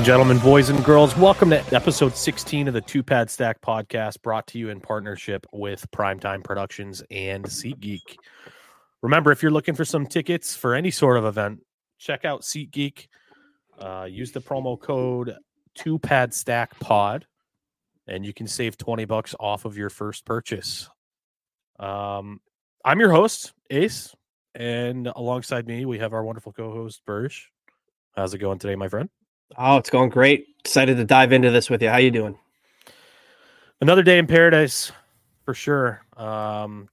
And gentlemen, boys and girls, welcome to episode 16 of the Two Pad Stack podcast brought to you in partnership with Primetime Productions and SeatGeek. Remember, if you're looking for some tickets for any sort of event, check out SeatGeek. Uh, use the promo code Two Pad Stack Pod, and you can save 20 bucks off of your first purchase. Um, I'm your host, Ace, and alongside me, we have our wonderful co host, Burge. How's it going today, my friend? Oh, it's going great. Excited to dive into this with you. How you doing? Another day in paradise for sure. Um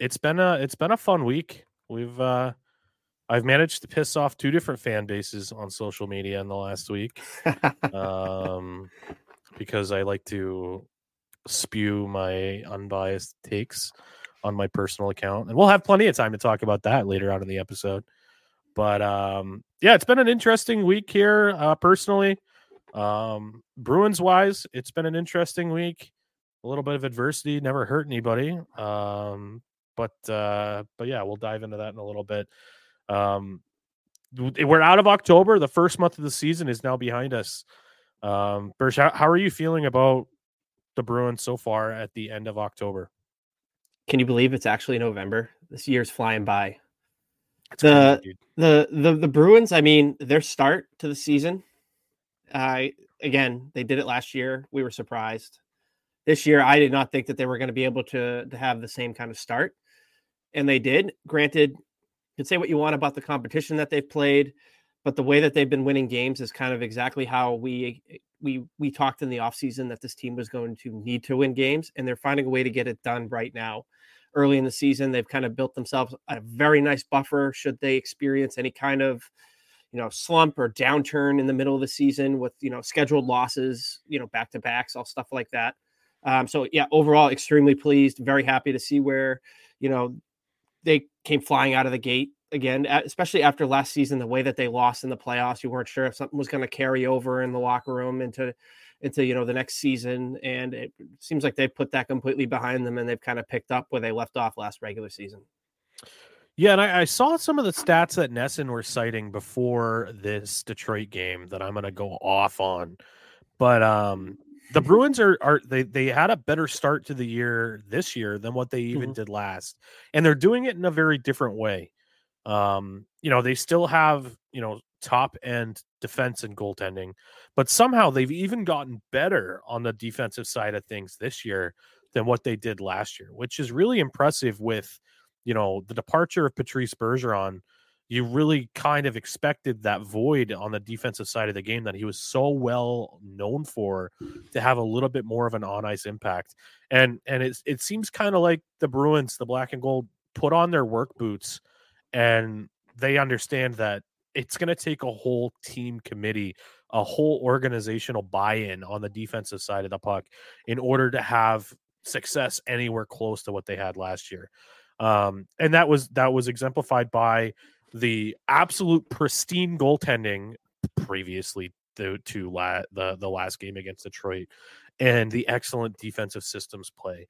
it's been a it's been a fun week. We've uh I've managed to piss off two different fan bases on social media in the last week. um because I like to spew my unbiased takes on my personal account. And we'll have plenty of time to talk about that later on in the episode. But um, yeah, it's been an interesting week here uh, personally. Um, Bruins wise, it's been an interesting week. A little bit of adversity never hurt anybody. Um, but uh, but yeah, we'll dive into that in a little bit. Um, we're out of October. The first month of the season is now behind us. Um, Birch, how, how are you feeling about the Bruins so far at the end of October? Can you believe it's actually November? This year's flying by the, crazy, the the the Bruins. I mean, their start to the season. I uh, again, they did it last year. We were surprised. This year, I did not think that they were going to be able to to have the same kind of start, and they did. Granted, you can say what you want about the competition that they've played, but the way that they've been winning games is kind of exactly how we we we talked in the offseason that this team was going to need to win games, and they're finding a way to get it done right now early in the season. They've kind of built themselves a very nice buffer should they experience any kind of you know slump or downturn in the middle of the season with you know scheduled losses, you know back to backs, all stuff like that. Um, so yeah, overall, extremely pleased. Very happy to see where you know they came flying out of the gate again, especially after last season, the way that they lost in the playoffs. You weren't sure if something was going to carry over in the locker room into into you know the next season and it seems like they put that completely behind them and they've kind of picked up where they left off last regular season yeah and i, I saw some of the stats that NESN were citing before this detroit game that i'm going to go off on but um the bruins are are they they had a better start to the year this year than what they even mm-hmm. did last and they're doing it in a very different way um you know they still have you know top end defense and goaltending, but somehow they've even gotten better on the defensive side of things this year than what they did last year, which is really impressive with, you know, the departure of Patrice Bergeron. You really kind of expected that void on the defensive side of the game that he was so well known for to have a little bit more of an on ice impact. And and it it seems kind of like the Bruins, the black and gold, put on their work boots and they understand that it's going to take a whole team committee, a whole organizational buy-in on the defensive side of the puck in order to have success anywhere close to what they had last year. Um, and that was that was exemplified by the absolute pristine goaltending previously to, to la- the the last game against Detroit and the excellent defensive systems play.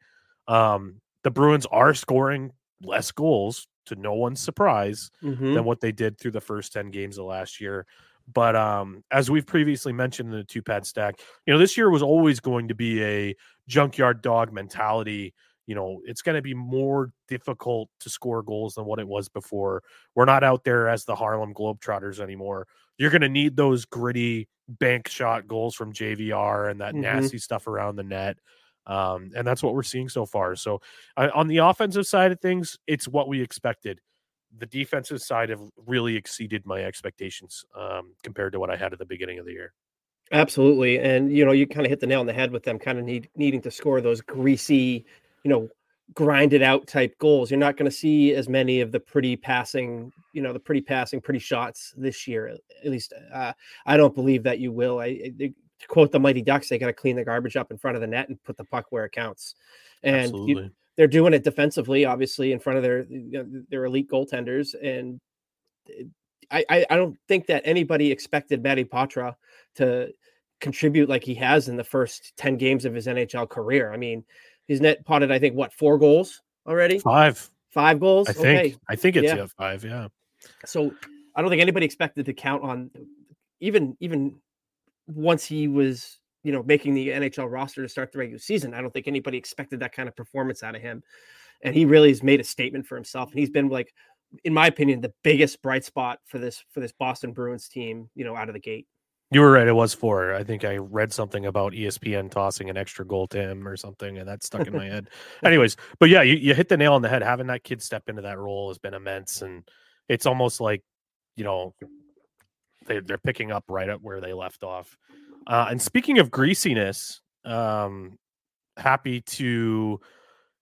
Um, the Bruins are scoring less goals to no one's surprise mm-hmm. than what they did through the first 10 games of last year. But um, as we've previously mentioned in the two pad stack, you know, this year was always going to be a junkyard dog mentality. You know, it's going to be more difficult to score goals than what it was before. We're not out there as the Harlem Globetrotters anymore. You're going to need those gritty bank shot goals from JVR and that mm-hmm. nasty stuff around the net. Um, and that's what we're seeing so far. So, uh, on the offensive side of things, it's what we expected. The defensive side have really exceeded my expectations um, compared to what I had at the beginning of the year. Absolutely, and you know, you kind of hit the nail on the head with them kind of need needing to score those greasy, you know, grinded out type goals. You're not going to see as many of the pretty passing, you know, the pretty passing, pretty shots this year. At least, uh, I don't believe that you will. I, I to quote the Mighty Ducks, they got to clean the garbage up in front of the net and put the puck where it counts. And you, they're doing it defensively, obviously, in front of their you know, their elite goaltenders. And eh, I, I, I don't think that anybody expected Matty Poitras to contribute like he has in the first ten games of his NHL career. I mean, he's net potted, I think, what four goals already? Five, five goals. I think. Okay. I think it's yeah five. Yeah. So I don't think anybody expected to count on even even once he was, you know, making the NHL roster to start the regular season. I don't think anybody expected that kind of performance out of him. And he really has made a statement for himself. And he's been like, in my opinion, the biggest bright spot for this for this Boston Bruins team, you know, out of the gate. You were right. It was four. I think I read something about ESPN tossing an extra goal to him or something, and that stuck in my head. Anyways, but yeah, you, you hit the nail on the head. Having that kid step into that role has been immense, and it's almost like you know they, they're picking up right up where they left off. Uh, and speaking of greasiness, um, happy to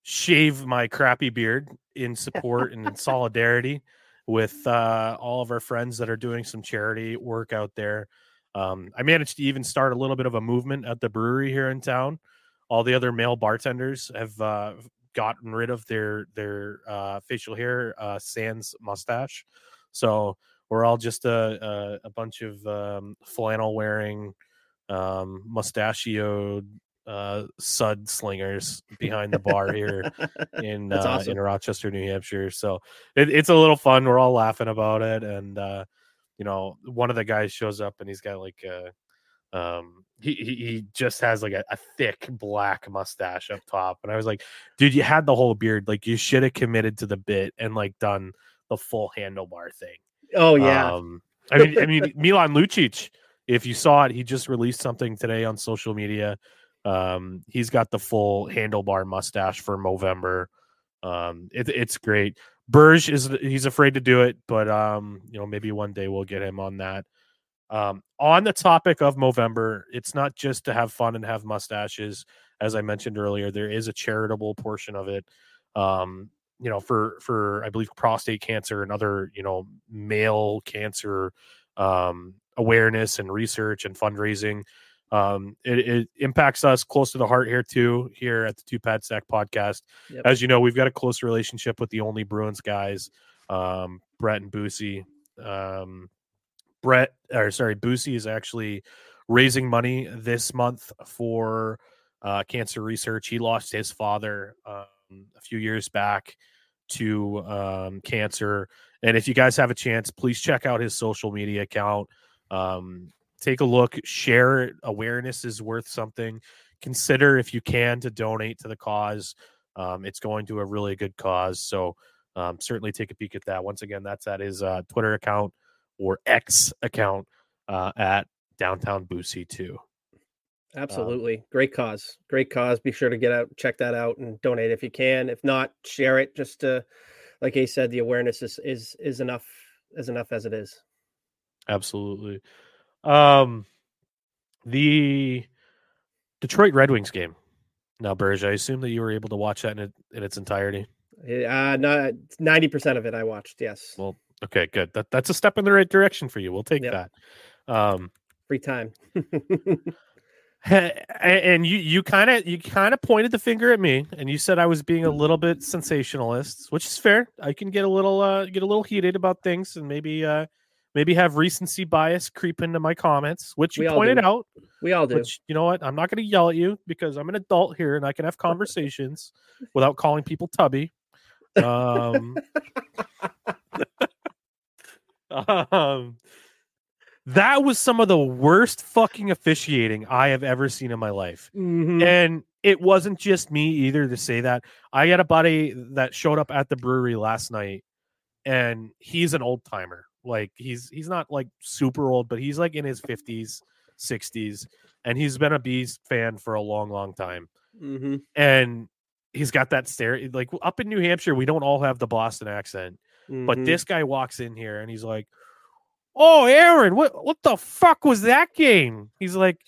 shave my crappy beard in support and in solidarity with uh, all of our friends that are doing some charity work out there. Um, I managed to even start a little bit of a movement at the brewery here in town. All the other male bartenders have uh, gotten rid of their their uh, facial hair uh, sans mustache, so we're all just a a, a bunch of um, flannel wearing, um, mustachioed uh, sud slingers behind the bar here in uh, awesome. in Rochester, New Hampshire. So it, it's a little fun. We're all laughing about it, and uh, you know, one of the guys shows up and he's got like a um he he just has like a, a, thick black mustache up top and i was like dude you had the whole beard like you should have committed to the bit and like done the full handlebar thing oh yeah um i mean i mean milan lucic if you saw it he just released something today on social media um he's got the full handlebar mustache for movember um it, it's great Burge is he's afraid to do it, but um, you know, maybe one day we'll get him on that. Um, on the topic of Movember, it's not just to have fun and have mustaches. As I mentioned earlier, there is a charitable portion of it. Um, you know, for for I believe prostate cancer and other you know male cancer um, awareness and research and fundraising. Um, it, it, impacts us close to the heart here too. Here at the Two Pad Stack podcast, yep. as you know, we've got a close relationship with the only Bruins guys, um, Brett and Boosy. Um, Brett, or sorry, Boosy is actually raising money this month for uh, cancer research. He lost his father um, um, a few years back to um, cancer. And if you guys have a chance, please check out his social media account. Um, take a look, share it. Awareness is worth something. Consider if you can to donate to the cause. Um, it's going to a really good cause. So um, certainly take a peek at that. Once again, that's at his uh, Twitter account or X account uh, at Downtown Boosy 2. Absolutely. Um, Great cause. Great cause. Be sure to get out, check that out and donate if you can. If not, share it just to like he said, the awareness is is is enough is enough as it is. Absolutely. Um, the Detroit Red Wings game. Now, Burge, I assume that you were able to watch that in, it, in its entirety. Uh, ninety percent of it I watched. Yes. Well, okay, good. That that's a step in the right direction for you. We'll take yep. that. Um, Free time. and you you kind of you kind of pointed the finger at me and you said I was being a little bit sensationalist, which is fair. I can get a little uh get a little heated about things and maybe uh maybe have recency bias creep into my comments, which you pointed out. We all do. Which, you know what? I'm not going to yell at you because I'm an adult here and I can have conversations without calling people tubby. Um, um, that was some of the worst fucking officiating I have ever seen in my life. Mm-hmm. And it wasn't just me either to say that. I had a buddy that showed up at the brewery last night and he's an old timer like he's he's not like super old, but he's like in his fifties, sixties, and he's been a bees fan for a long, long time. Mm-hmm. And he's got that stare. Like up in New Hampshire, we don't all have the Boston accent, mm-hmm. but this guy walks in here and he's like, "Oh, Aaron, what what the fuck was that game?" He's like,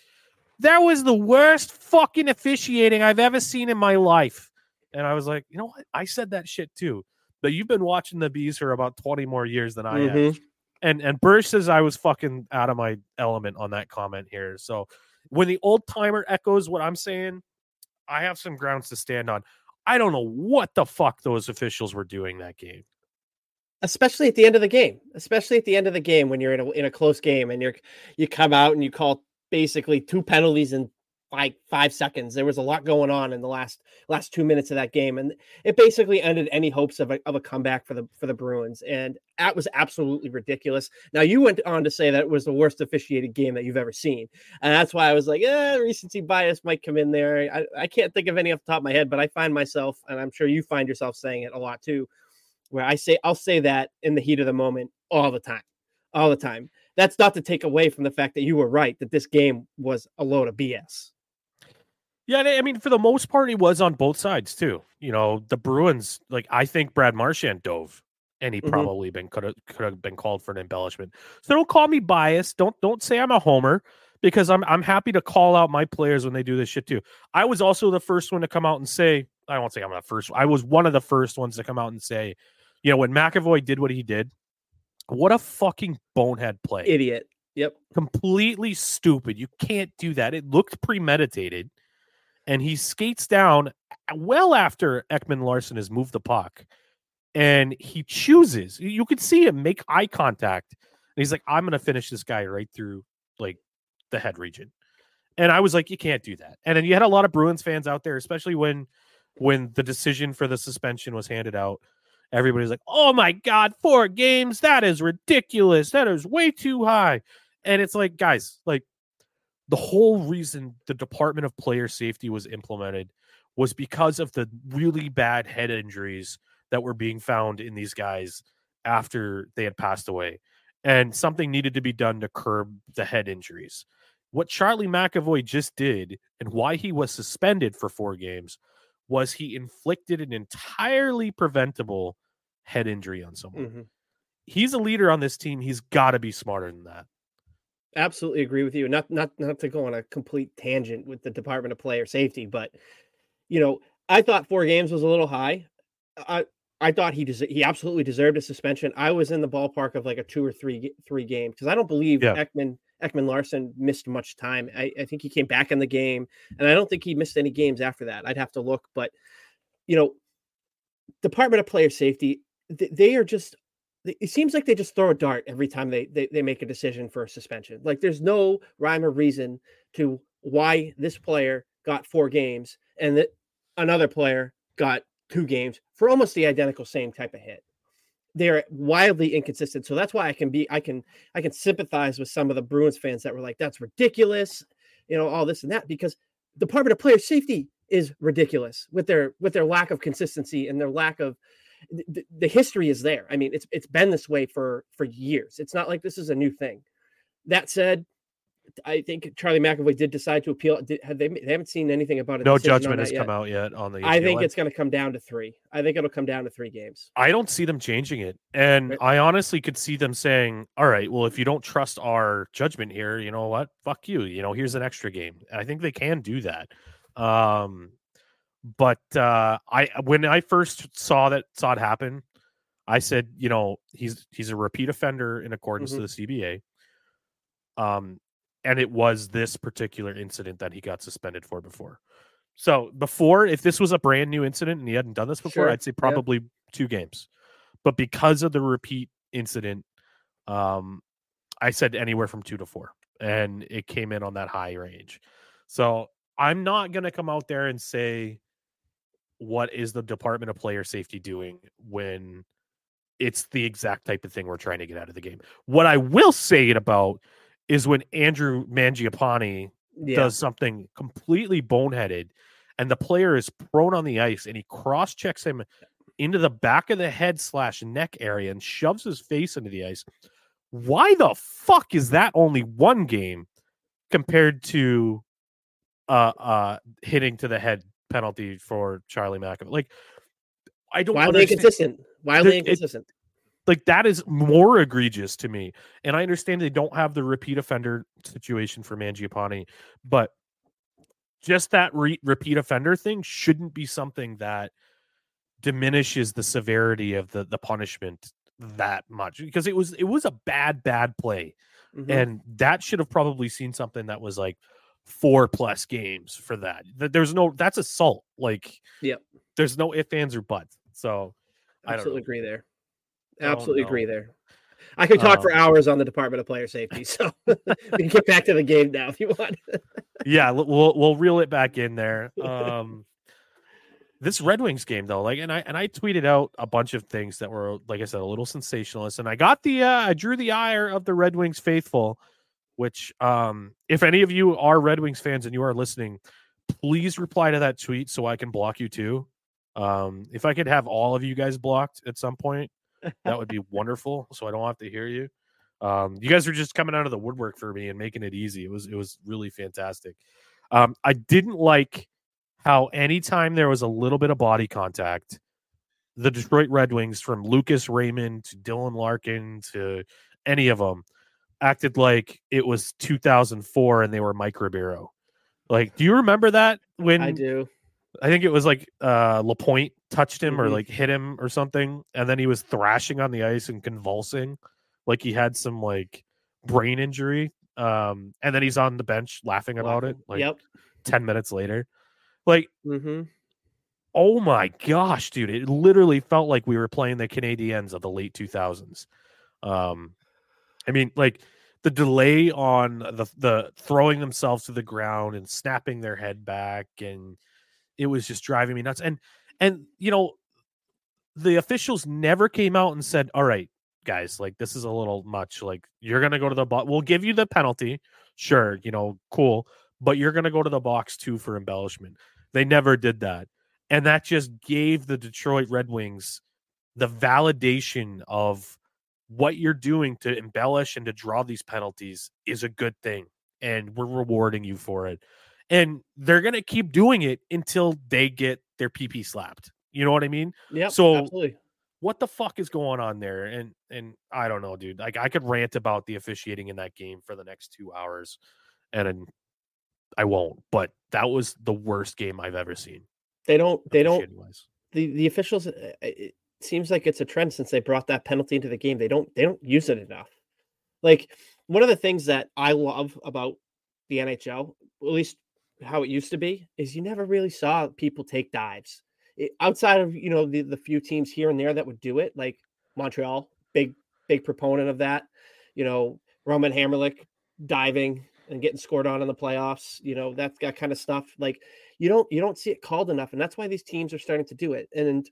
"That was the worst fucking officiating I've ever seen in my life." And I was like, "You know what? I said that shit too." But you've been watching the bees for about 20 more years than I mm-hmm. have. And and Burge says I was fucking out of my element on that comment here. So when the old timer echoes what I'm saying, I have some grounds to stand on. I don't know what the fuck those officials were doing that game. Especially at the end of the game. Especially at the end of the game when you're in a in a close game and you're you come out and you call basically two penalties in like five seconds. There was a lot going on in the last last two minutes of that game, and it basically ended any hopes of a, of a comeback for the for the Bruins. And that was absolutely ridiculous. Now you went on to say that it was the worst officiated game that you've ever seen, and that's why I was like, eh, recency bias might come in there. I, I can't think of any off the top of my head, but I find myself, and I'm sure you find yourself saying it a lot too, where I say I'll say that in the heat of the moment all the time, all the time. That's not to take away from the fact that you were right that this game was a load of BS. Yeah, I mean, for the most part, he was on both sides too. You know, the Bruins, like I think Brad Marchand dove, and he mm-hmm. probably been could have could have been called for an embellishment. So don't call me biased. Don't don't say I'm a homer because I'm I'm happy to call out my players when they do this shit too. I was also the first one to come out and say I won't say I'm the first. I was one of the first ones to come out and say, you know, when McAvoy did what he did, what a fucking bonehead play, idiot. Yep, completely stupid. You can't do that. It looked premeditated and he skates down well after Ekman Larsson has moved the puck. And he chooses, you could see him make eye contact. And he's like, I'm going to finish this guy right through like the head region. And I was like, you can't do that. And then you had a lot of Bruins fans out there, especially when when the decision for the suspension was handed out. Everybody's like, oh my God, four games. That is ridiculous. That is way too high. And it's like, guys, like the whole reason the Department of Player Safety was implemented was because of the really bad head injuries that were being found in these guys after they had passed away. And something needed to be done to curb the head injuries. What Charlie McAvoy just did and why he was suspended for four games was he inflicted an entirely preventable head injury on someone. Mm-hmm. He's a leader on this team. He's got to be smarter than that absolutely agree with you. Not not not to go on a complete tangent with the Department of Player Safety, but you know, I thought four games was a little high. I I thought he des- he absolutely deserved a suspension. I was in the ballpark of like a two or three three game because I don't believe yeah. Ekman Ekman Larsson missed much time. I, I think he came back in the game, and I don't think he missed any games after that. I'd have to look, but you know, Department of Player Safety, they are just it seems like they just throw a dart every time they, they they make a decision for a suspension. Like there's no rhyme or reason to why this player got four games and that another player got two games for almost the identical same type of hit. They're wildly inconsistent. So that's why I can be I can I can sympathize with some of the Bruins fans that were like, that's ridiculous, you know, all this and that, because Department of Player Safety is ridiculous with their with their lack of consistency and their lack of the, the history is there. I mean, it's it's been this way for for years. It's not like this is a new thing. That said, I think Charlie McAvoy did decide to appeal. Did, have they? They haven't seen anything about it. No judgment has yet. come out yet on the. I think it's going to come down to three. I think it'll come down to three games. I don't see them changing it, and right. I honestly could see them saying, "All right, well, if you don't trust our judgment here, you know what? Fuck you. You know, here's an extra game." I think they can do that. Um, but uh, I when I first saw that saw it happen, I said, you know, he's he's a repeat offender in accordance mm-hmm. to the CBA. Um, and it was this particular incident that he got suspended for before. So before, if this was a brand new incident and he hadn't done this before, sure. I'd say probably yeah. two games. But because of the repeat incident, um, I said anywhere from two to four, and it came in on that high range. So I'm not gonna come out there and say what is the Department of Player Safety doing when it's the exact type of thing we're trying to get out of the game. What I will say it about is when Andrew Mangiapane yeah. does something completely boneheaded and the player is prone on the ice and he cross checks him into the back of the head slash neck area and shoves his face into the ice. Why the fuck is that only one game compared to uh uh hitting to the head penalty for Charlie McAvoy. Like, I don't wildly understand. inconsistent. Wildly inconsistent. Like that is more egregious to me. And I understand they don't have the repeat offender situation for Mangiapane, but just that re- repeat offender thing shouldn't be something that diminishes the severity of the the punishment that much because it was it was a bad bad play mm-hmm. and that should have probably seen something that was like four plus games for that. There's no that's assault. Like, yep. There's no ifs, ands, or buts. So I absolutely agree there. Absolutely agree there. I could talk um, for hours on the Department of Player Safety, so we can get back to the game now if you want. yeah, we'll we'll reel it back in there. Um, this Red Wings game though, like, and I and I tweeted out a bunch of things that were, like I said, a little sensationalist, and I got the uh, I drew the ire of the Red Wings faithful. Which, um, if any of you are Red Wings fans and you are listening, please reply to that tweet so I can block you too. Um, if I could have all of you guys blocked at some point, that would be wonderful. So I don't have to hear you. Um, you guys are just coming out of the woodwork for me and making it easy. It was it was really fantastic. Um, I didn't like how anytime there was a little bit of body contact, the Detroit Red Wings, from Lucas Raymond to Dylan Larkin to any of them, acted like it was 2004 and they were Mike Ribeiro. Like, do you remember that when I do? I think it was like uh Lapointe touched him mm-hmm. or like hit him or something, and then he was thrashing on the ice and convulsing, like he had some like brain injury. Um, and then he's on the bench laughing about it. Like yep. ten minutes later, like, mm-hmm. oh my gosh, dude! It literally felt like we were playing the Canadiens of the late two thousands. Um, I mean, like the delay on the the throwing themselves to the ground and snapping their head back and it was just driving me nuts and and you know the officials never came out and said all right guys like this is a little much like you're gonna go to the box we'll give you the penalty sure you know cool but you're gonna go to the box too for embellishment. They never did that and that just gave the detroit red wings the validation of what you're doing to embellish and to draw these penalties is a good thing and we're rewarding you for it and they're going to keep doing it until they get their pp slapped you know what i mean yeah so absolutely. what the fuck is going on there and and i don't know dude like i could rant about the officiating in that game for the next two hours and i won't but that was the worst game i've ever seen they don't they don't the the officials uh, it, seems like it's a trend since they brought that penalty into the game. They don't they don't use it enough. Like one of the things that I love about the NHL, at least how it used to be, is you never really saw people take dives. It, outside of you know the, the few teams here and there that would do it, like Montreal, big big proponent of that. You know, Roman Hamrlik diving and getting scored on in the playoffs. You know that that kind of stuff. Like you don't you don't see it called enough, and that's why these teams are starting to do it. And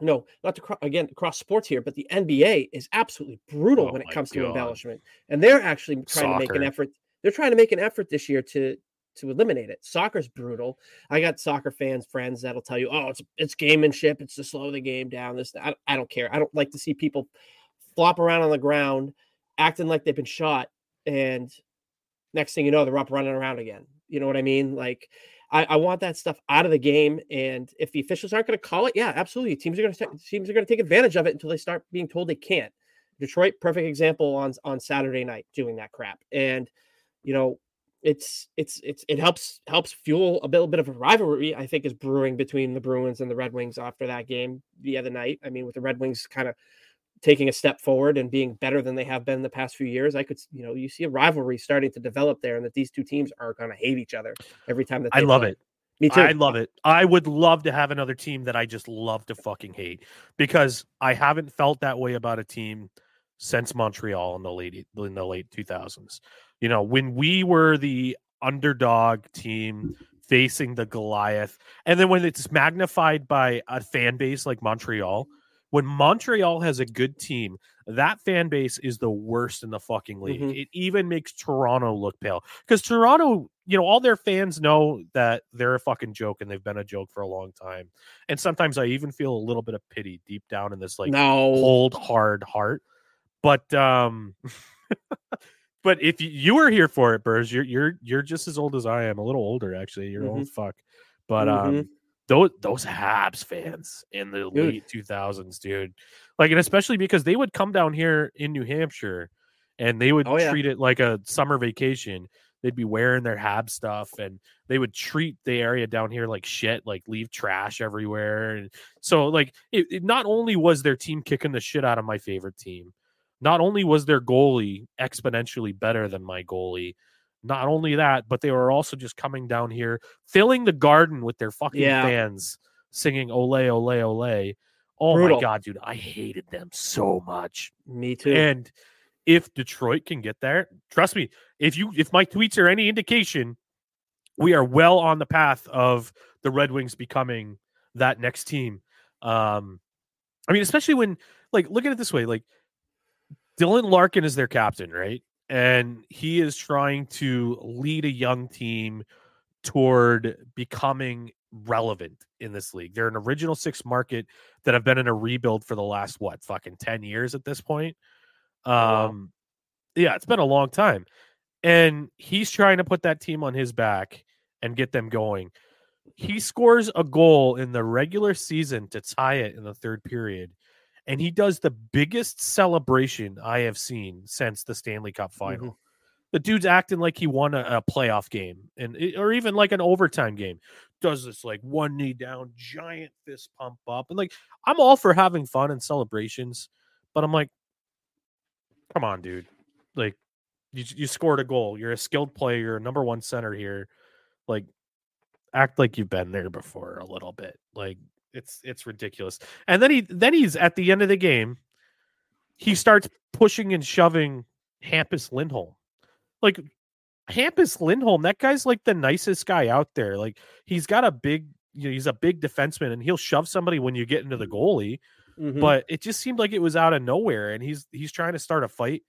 no, not to cro- again cross sports here, but the NBA is absolutely brutal oh when it comes God. to embellishment, and they're actually trying Soccer. to make an effort. They're trying to make an effort this year to to eliminate it. Soccer's brutal. I got soccer fans, friends that'll tell you, "Oh, it's it's gamemanship. It's to slow the game down." This, I, I don't care. I don't like to see people flop around on the ground, acting like they've been shot, and next thing you know, they're up running around again. You know what I mean? Like I, I, want that stuff out of the game. And if the officials aren't going to call it, yeah, absolutely. Teams are going to teams are going to take advantage of it until they start being told they can't. Detroit, perfect example on on Saturday night doing that crap. And you know, it's it's it's it helps helps fuel a little bit of a rivalry. I think is brewing between the Bruins and the Red Wings after that game the other night. I mean, with the Red Wings kind of taking a step forward and being better than they have been the past few years, I could, you know, you see a rivalry starting to develop there, and that these two teams are going to hate each other every time that I love play. it. Me too. I love it. I would love to have another team that I just love to fucking hate because I haven't felt that way about a team since Montreal in the late in the late 2000s. You know, when we were the underdog team facing the Goliath, and then when it's magnified by a fan base like Montreal, when Montreal has a good team, that fan base is the worst in the fucking league. Mm-hmm. It even makes Toronto look pale because Toronto, you know, all their fans know that they're a fucking joke and they've been a joke for a long time. And sometimes I even feel a little bit of pity deep down in this like no. cold, hard heart. But um but if you, were here for it, Burrs, you're you're you're just as old as I am, a little older actually. You're mm-hmm. old fuck. But mm-hmm. um those those Habs fans in the dude. late 2000s, dude. Like, and especially because they would come down here in New Hampshire and they would oh, yeah. treat it like a summer vacation. They'd be wearing their Hab stuff and they would treat the area down here like shit, like leave trash everywhere. And so, like, it, it not only was their team kicking the shit out of my favorite team, not only was their goalie exponentially better than my goalie, not only that, but they were also just coming down here, filling the garden with their fucking yeah. fans, singing "Ole, Ole, Ole." Oh Brutal. my god, dude, I hated them so much. Me too. And if Detroit can get there, trust me, if you if my tweets are any indication, we are well on the path of the Red Wings becoming that next team. Um I mean, especially when like look at it this way, like Dylan Larkin is their captain, right? And he is trying to lead a young team toward becoming relevant in this league. They're an original six market that have been in a rebuild for the last what fucking 10 years at this point. Um wow. yeah, it's been a long time. And he's trying to put that team on his back and get them going. He scores a goal in the regular season to tie it in the third period. And he does the biggest celebration I have seen since the Stanley Cup final. Mm-hmm. The dude's acting like he won a, a, playoff game and or even like an overtime game. Does this like one knee down giant fist pump up and like i'm all for having fun and celebrations but i'm like come on dude. Like you, you scored a goal. You're a skilled player. You're a number one center here. Like act like you've been there before a little bit. Like it's it's ridiculous and then he then he's at the end of the game he starts pushing and shoving Hampus Lindholm like Hampus Lindholm, that guy's like the nicest guy out there. Like he's got a big, you know, he's a big defenseman, and he'll shove somebody when you get into the goalie. Mm-hmm. But it just seemed like it was out of nowhere, and he's he's trying to start a fight,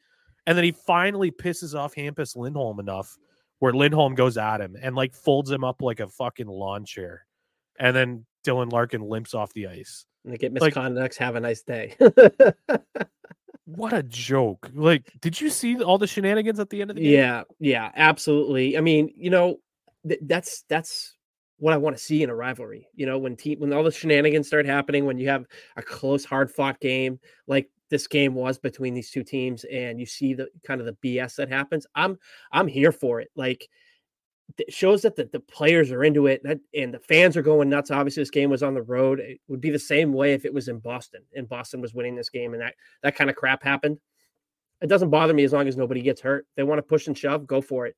and then he finally pisses off Hampus Lindholm enough where Lindholm goes at him and like folds him up like a fucking lawn chair, and then Dylan Larkin limps off the ice. And they get misconducts. Like, have a nice day. what a joke. Like, did you see all the shenanigans at the end of the game? Yeah, yeah, absolutely. I mean, you know, th- that's that's what I want to see in a rivalry. You know, when team when all the shenanigans start happening, when you have a close, hard fought game like this game was between these two teams, and you see the kind of the BS that happens. I'm I'm here for it. Like shows that the, the players are into it and the fans are going nuts. Obviously, this game was on the road. It would be the same way if it was in Boston and Boston was winning this game and that that kind of crap happened. It doesn't bother me as long as nobody gets hurt. they want to push and shove, go for it.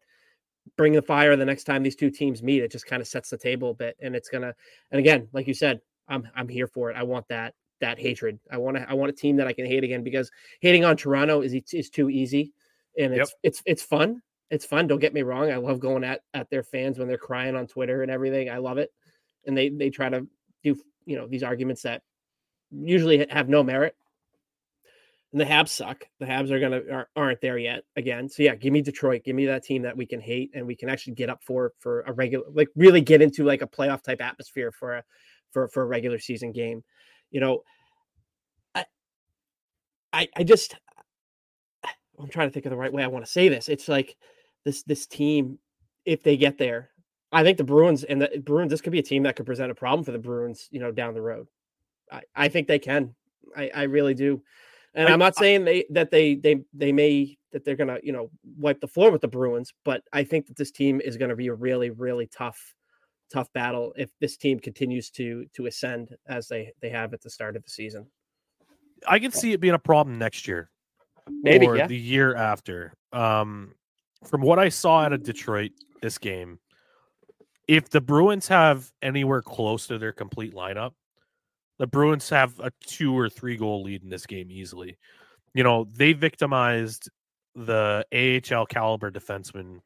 Bring the fire the next time these two teams meet. It just kind of sets the table a bit, and it's gonna. And again, like you said, I'm I'm here for it. I want that that hatred. I want to I want a team that I can hate again because hating on Toronto is is too easy, and it's yep. it's it's fun it's fun. Don't get me wrong. I love going at at their fans when they're crying on Twitter and everything. I love it, and they they try to do you know these arguments that usually have no merit. And the Habs suck. The Habs are gonna are, aren't there yet again. So yeah, give me Detroit. Give me that team that we can hate and we can actually get up for for a regular like really get into like a playoff type atmosphere for a for for a regular season game. You know, I I I just I'm trying to think of the right way I want to say this. It's like this this team if they get there. I think the Bruins and the Bruins, this could be a team that could present a problem for the Bruins, you know, down the road. I, I think they can. I, I really do. And I, am not saying they that they they they may that they're gonna, you know, wipe the floor with the Bruins, but I think that this team is gonna be a really, really tough, tough battle if this team continues to to ascend as they they have at the start of the season. I can see it being a problem next year. Maybe or yeah. the year after. Um from what I saw out of Detroit this game, if the Bruins have anywhere close to their complete lineup, the Bruins have a two or three goal lead in this game easily. You know, they victimized the AHL caliber defenseman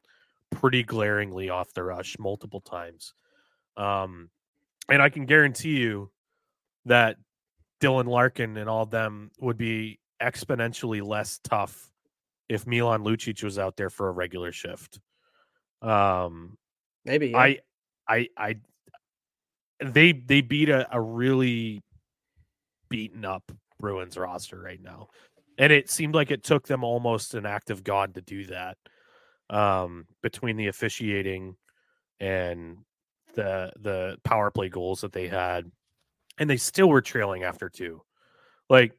pretty glaringly off the rush multiple times. Um, and I can guarantee you that Dylan Larkin and all of them would be exponentially less tough if Milan Lucic was out there for a regular shift. Um, maybe yeah. I, I, I, they they beat a, a really beaten up Bruins roster right now, and it seemed like it took them almost an act of God to do that. Um, between the officiating and the the power play goals that they had, and they still were trailing after two. Like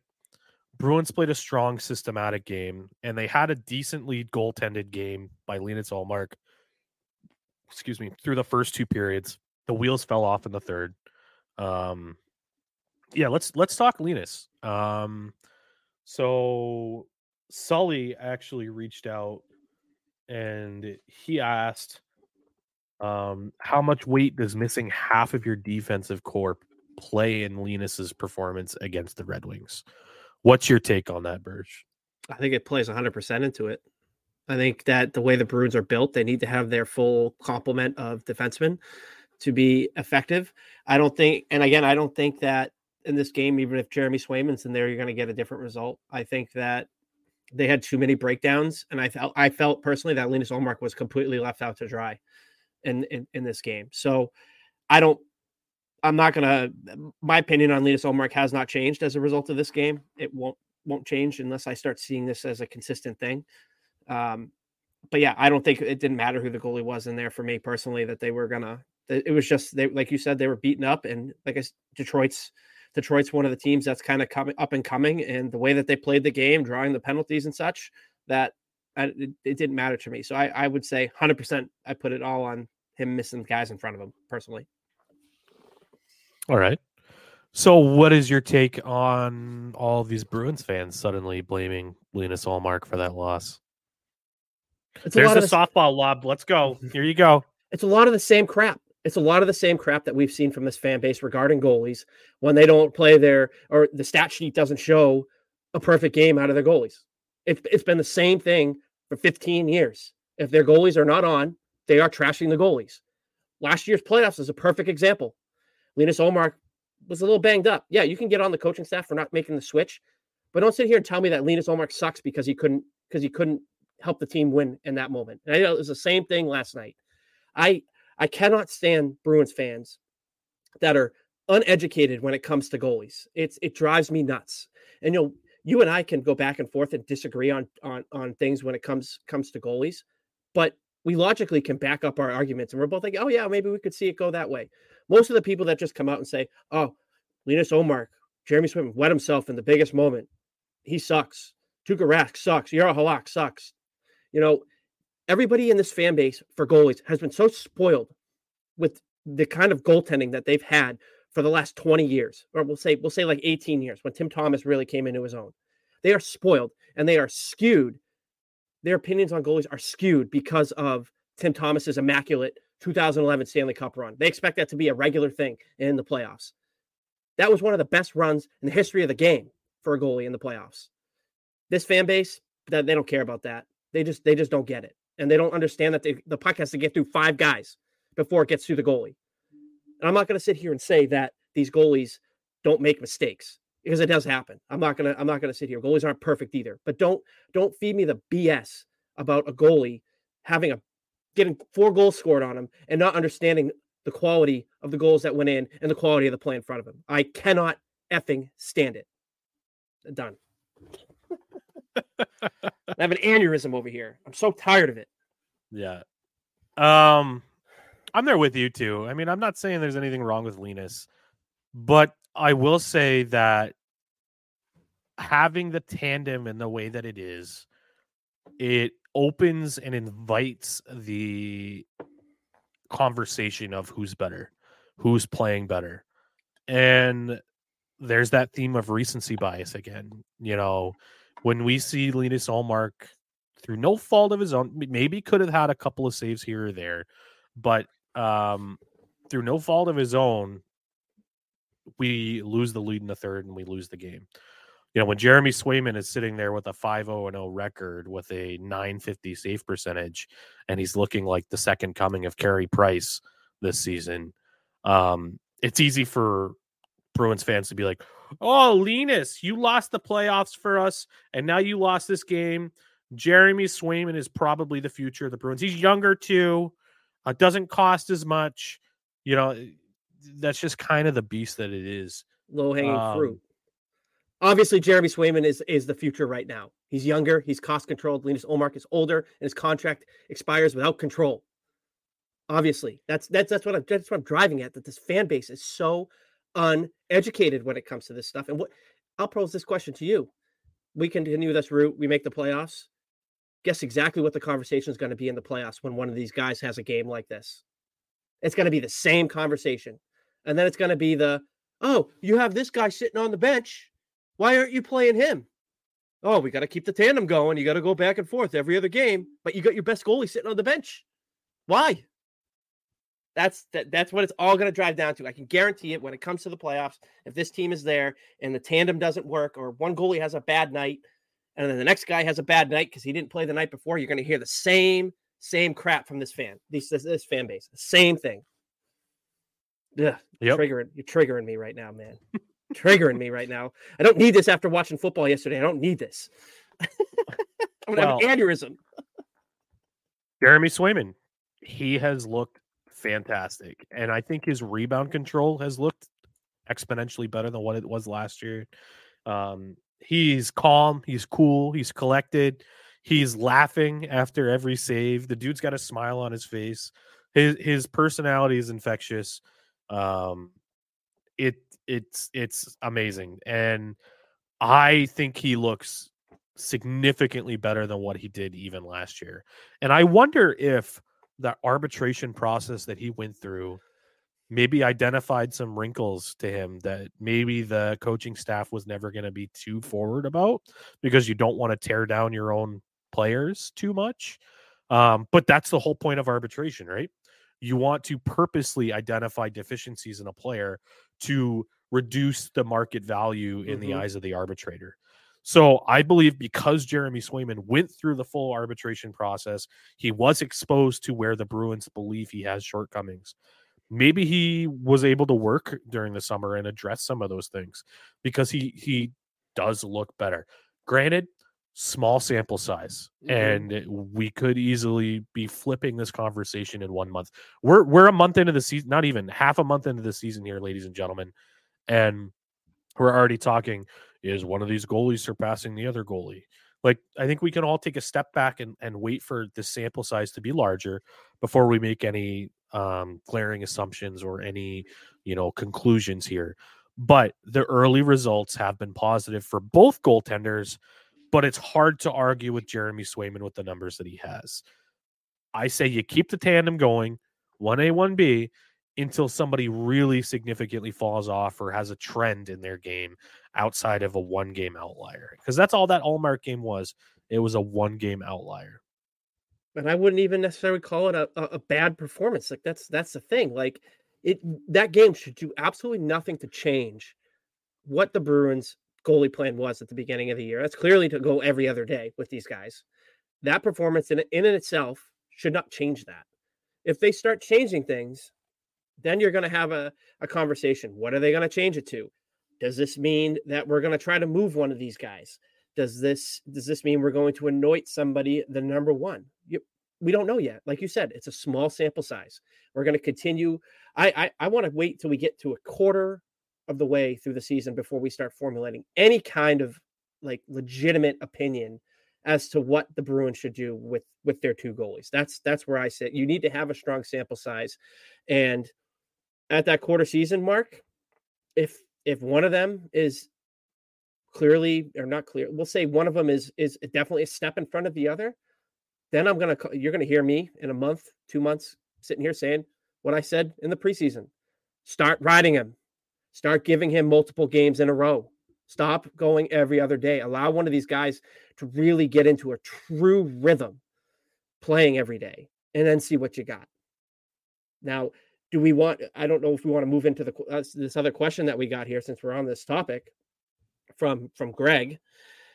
Bruins played a strong systematic game and they had a decently goaltended game by Linus Ullmark. Excuse me, through the first two periods. The wheels fell off in the third. Um yeah, let's let's talk Linus. Um so Sully actually reached out and he asked um how much weight does missing half of your defensive core play in Linus's performance against the Red Wings. What's your take on that, Birch? I think it plays 100% into it. I think that the way the Bruins are built, they need to have their full complement of defensemen to be effective. I don't think, and again, I don't think that in this game, even if Jeremy Swayman's in there, you're going to get a different result. I think that they had too many breakdowns, and I felt I felt personally that Linus Ullmark was completely left out to dry in in, in this game. So I don't. I'm not gonna. My opinion on Linus Ullmark has not changed as a result of this game. It won't won't change unless I start seeing this as a consistent thing. Um, but yeah, I don't think it didn't matter who the goalie was in there for me personally. That they were gonna. It was just they, like you said, they were beaten up, and like I, Detroit's Detroit's one of the teams that's kind of coming up and coming, and the way that they played the game, drawing the penalties and such, that it, it didn't matter to me. So I, I would say 100%. I put it all on him missing guys in front of him personally. All right. So, what is your take on all these Bruins fans suddenly blaming Linus Ullmark for that loss? It's There's a, a softball lob. Let's go. Mm-hmm. Here you go. It's a lot of the same crap it's a lot of the same crap that we've seen from this fan base regarding goalies when they don't play their or the stat sheet doesn't show a perfect game out of their goalies. It, it's been the same thing for 15 years. If their goalies are not on, they are trashing the goalies. Last year's playoffs is a perfect example. Linus Ullmark was a little banged up. Yeah, you can get on the coaching staff for not making the switch, but don't sit here and tell me that Linus Ullmark sucks because he couldn't because he couldn't help the team win in that moment. And I know it was the same thing last night. I I cannot stand Bruins fans that are uneducated when it comes to goalies. It's it drives me nuts. And you know, you and I can go back and forth and disagree on on on things when it comes comes to goalies, but we logically can back up our arguments and we're both like, oh yeah, maybe we could see it go that way. Most of the people that just come out and say, oh, Linus Ullmark, Jeremy Swayman wet himself in the biggest moment. He sucks. Tuukka Rask sucks. Jaro Halak sucks. You know, everybody in this fan base for goalies has been so spoiled with the kind of goaltending that they've had for the last 20 years, or we'll say we'll say like 18 years when Tim Thomas really came into his own. They are spoiled and they are skewed. Their opinions on goalies are skewed because of Tim Thomas's immaculate 2011 Stanley Cup run. They expect that to be a regular thing in the playoffs. That was one of the best runs in the history of the game for a goalie in the playoffs. This fan base, they don't care about that. They just they just don't get it and they don't understand that they, the puck has to get through five guys before it gets through the goalie. And I'm not going to sit here and say that these goalies don't make mistakes because it does happen. I'm not gonna I'm not gonna sit here. Goalies aren't perfect either, but don't don't feed me the BS about a goalie having a getting four goals scored on him and not understanding the quality of the goals that went in and the quality of the play in front of him. I cannot effing stand it. Done. I have an aneurysm over here. I'm so tired of it. Yeah. Um, I'm there with you too. I mean, I'm not saying there's anything wrong with Linus, but I will say that having the tandem in the way that it is, it opens and invites the conversation of who's better, who's playing better. And there's that theme of recency bias again. You know, when we see Linus Ullmark through no fault of his own, maybe could have had a couple of saves here or there, but um, through no fault of his own, we lose the lead in the third and we lose the game. You know, when Jeremy Swayman is sitting there with a 5 0 0 record with a 950 save percentage, and he's looking like the second coming of Carey Price this season, um, it's easy for Bruins fans to be like, oh, Linus, you lost the playoffs for us, and now you lost this game. Jeremy Swayman is probably the future of the Bruins. He's younger too, uh, doesn't cost as much. You know, that's just kind of the beast that it is. Low hanging um, fruit. Obviously, Jeremy Swayman is is the future right now. He's younger, he's cost controlled. Linus Ullmark is older, and his contract expires without control. Obviously, that's that's that's what I'm that's what I'm driving at. That this fan base is so uneducated when it comes to this stuff. And what I'll pose this question to you. We continue this route, we make the playoffs. Guess exactly what the conversation is going to be in the playoffs when one of these guys has a game like this. It's going to be the same conversation. And then it's going to be the, oh, you have this guy sitting on the bench. Why aren't you playing him? Oh, we got to keep the tandem going. You got to go back and forth every other game, but you got your best goalie sitting on the bench. Why? That's that, that's what it's all going to drive down to. I can guarantee it when it comes to the playoffs. If this team is there and the tandem doesn't work, or one goalie has a bad night, and then the next guy has a bad night because he didn't play the night before, you're going to hear the same same crap from this fan, this this, this fan base, same thing. Yeah, yep. triggering you're triggering me right now, man. triggering me right now. I don't need this after watching football yesterday. I don't need this. I'm gonna well, have an aneurysm. Jeremy Swayman, he has looked fantastic, and I think his rebound control has looked exponentially better than what it was last year. Um, he's calm, he's cool, he's collected, he's laughing after every save. The dude's got a smile on his face. His his personality is infectious. Um, it it's it's amazing, and I think he looks significantly better than what he did even last year. And I wonder if the arbitration process that he went through maybe identified some wrinkles to him that maybe the coaching staff was never going to be too forward about because you don't want to tear down your own players too much. Um, but that's the whole point of arbitration, right? You want to purposely identify deficiencies in a player to reduce the market value in mm-hmm. the eyes of the arbitrator. So I believe because Jeremy Swayman went through the full arbitration process, he was exposed to where the Bruins believe he has shortcomings. Maybe he was able to work during the summer and address some of those things because he he does look better. Granted, small sample size mm-hmm. and we could easily be flipping this conversation in one month we're we're a month into the season not even half a month into the season here ladies and gentlemen and we're already talking is one of these goalies surpassing the other goalie? Like, I think we can all take a step back and, and wait for the sample size to be larger before we make any um, glaring assumptions or any, you know, conclusions here. But the early results have been positive for both goaltenders, but it's hard to argue with Jeremy Swayman with the numbers that he has. I say you keep the tandem going, 1A, 1B, until somebody really significantly falls off or has a trend in their game outside of a one game outlier. Because that's all that Ullmark game was. It was a one game outlier. And I wouldn't even necessarily call it a, a bad performance. Like that's that's the thing. Like it that game should do absolutely nothing to change what the Bruins goalie plan was at the beginning of the year. That's clearly to go every other day with these guys. That performance in in itself should not change that. If they start changing things, then you're going to have a, a conversation. What are they going to change it to? Does this mean that we're going to try to move one of these guys? Does this does this mean we're going to anoint somebody the number one? You, we don't know yet. Like you said, it's a small sample size. We're going to continue. I I, I want to wait till we get to a quarter of the way through the season before we start formulating any kind of like legitimate opinion as to what the Bruins should do with with their two goalies. That's that's where I sit. You need to have a strong sample size, and at that quarter season mark, if if one of them is clearly or not clear, we'll say one of them is is definitely a step in front of the other, then I'm gonna you're gonna hear me in a month, two months, sitting here saying what I said in the preseason. Start riding him. Start giving him multiple games in a row. Stop going every other day. Allow one of these guys to really get into a true rhythm playing every day and then see what you got. Now, do we want i don't know if we want to move into the uh, this other question that we got here since we're on this topic from from greg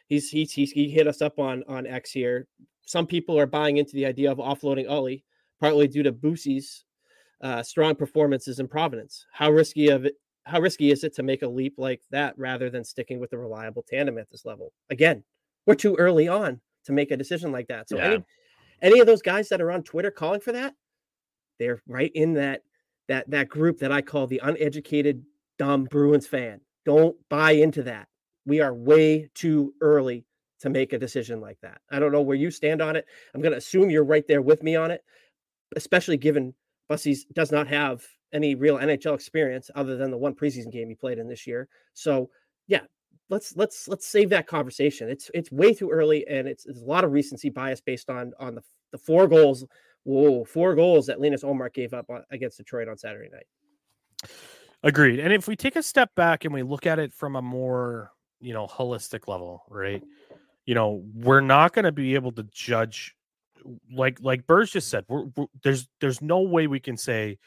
he's he's, he's he hit us up on on x here some people are buying into the idea of offloading Ollie, partly due to Bussi's uh, strong performances in Providence. How risky of it? How risky is it to make a leap like that rather than sticking with the reliable tandem at this level? Again, we're too early on to make a decision like that. So yeah. any any of those guys that are on Twitter calling for that, they're right in that that that group that I call the uneducated dumb Bruins fan. Don't buy into that. We are way too early to make a decision like that. I don't know where you stand on it. I'm going to assume you're right there with me on it, especially given Bussi's does not have any real NHL experience other than the one preseason game he played in this year. So, yeah, let's let's let's save that conversation. It's it's way too early and it's, it's a lot of recency bias based on on the the four goals Whoa, four goals that Linus Ullmark gave up against Detroit on Saturday night. Agreed. And if we take a step back and we look at it from a more, you know, holistic level, right? You know, we're not going to be able to judge like like Burge just said. We're, we're, there's there's no way we can say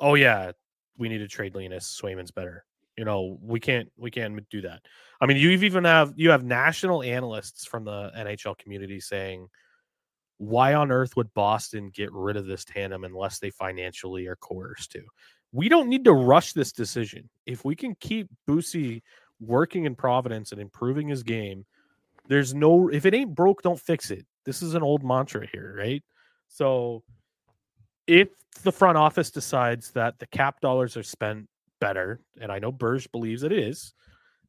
oh yeah, we need to trade Linus. Swayman's better. You know, we can't we can't do that. I mean, you even have you have national analysts from the NHL community saying, why on earth would Boston get rid of this tandem unless they financially are coerced to? We don't need to rush this decision. If we can keep Bussi working in Providence and improving his game, there's no if it ain't broke, don't fix it. This is an old mantra here, right? So if the front office decides that the cap dollars are spent better, and I know Burge believes it is,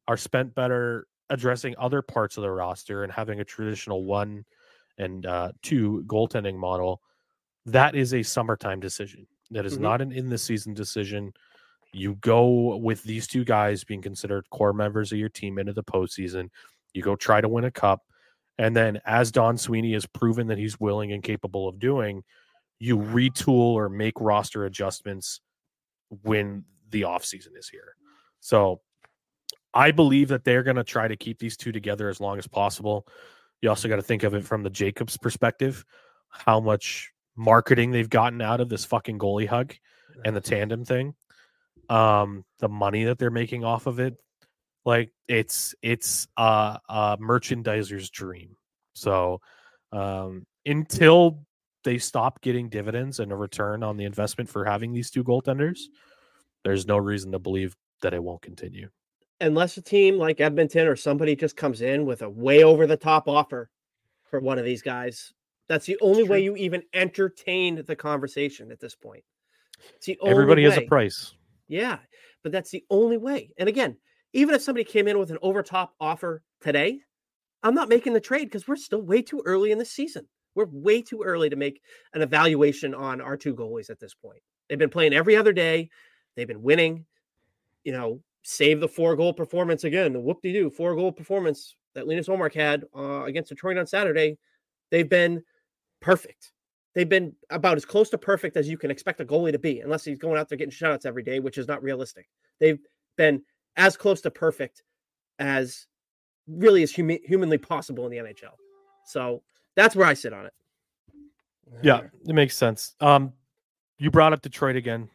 are spent better addressing other parts of the roster and having a traditional one and uh, two goaltending model, that is a summertime decision. That is mm-hmm. not an in the season decision. You go with these two guys being considered core members of your team into the postseason. You go try to win a cup. And then, as Don Sweeney has proven that he's willing and capable of doing, you retool or make roster adjustments when the offseason is here. So I believe that they're going to try to keep these two together as long as possible. You also got to think of it from the Jacobs perspective, how much marketing they've gotten out of this fucking goalie hug and the tandem thing. Um, the money that they're making off of it, like it's it's a, a merchandiser's dream. So um, until they stop getting dividends and a return on the investment for having these two goaltenders, there's no reason to believe that it won't continue. Unless a team like Edmonton or somebody just comes in with a way over the top offer for one of these guys, that's the only way you even entertain the conversation at this point. See everybody way. has a price. Yeah, but that's the only way. And again, even if somebody came in with an over top offer today, I'm not making the trade because we're still way too early in the season. We're way too early to make an evaluation on our two goalies at this point. They've been playing every other day. They've been winning. You know, save the four goal performance again. The whoop de doo four goal performance that Linus Ullmark had uh, against Detroit on Saturday. They've been perfect. They've been about as close to perfect as you can expect a goalie to be, unless he's going out there getting shutouts every day, which is not realistic. They've been as close to perfect as really is hum- humanly possible in the NHL. So that's where I sit on it. Yeah, it makes sense. Um, you brought up Detroit again.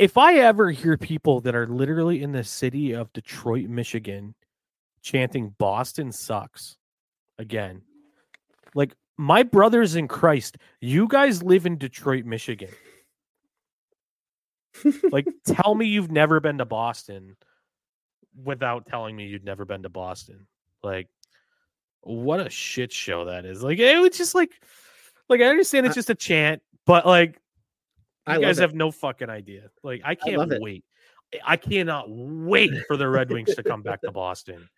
If I ever hear people that are literally in the city of Detroit, Michigan, chanting "Boston sucks," again, like my brothers in Christ, you guys live in Detroit, Michigan. like, tell me you've never been to Boston without telling me you'd never been to Boston. Like, what a shit show that is. Like it was just like like I understand it's just a chant, but like I guys have no fucking idea. Like I can't I wait. I cannot wait for the Red Wings to come back to Boston.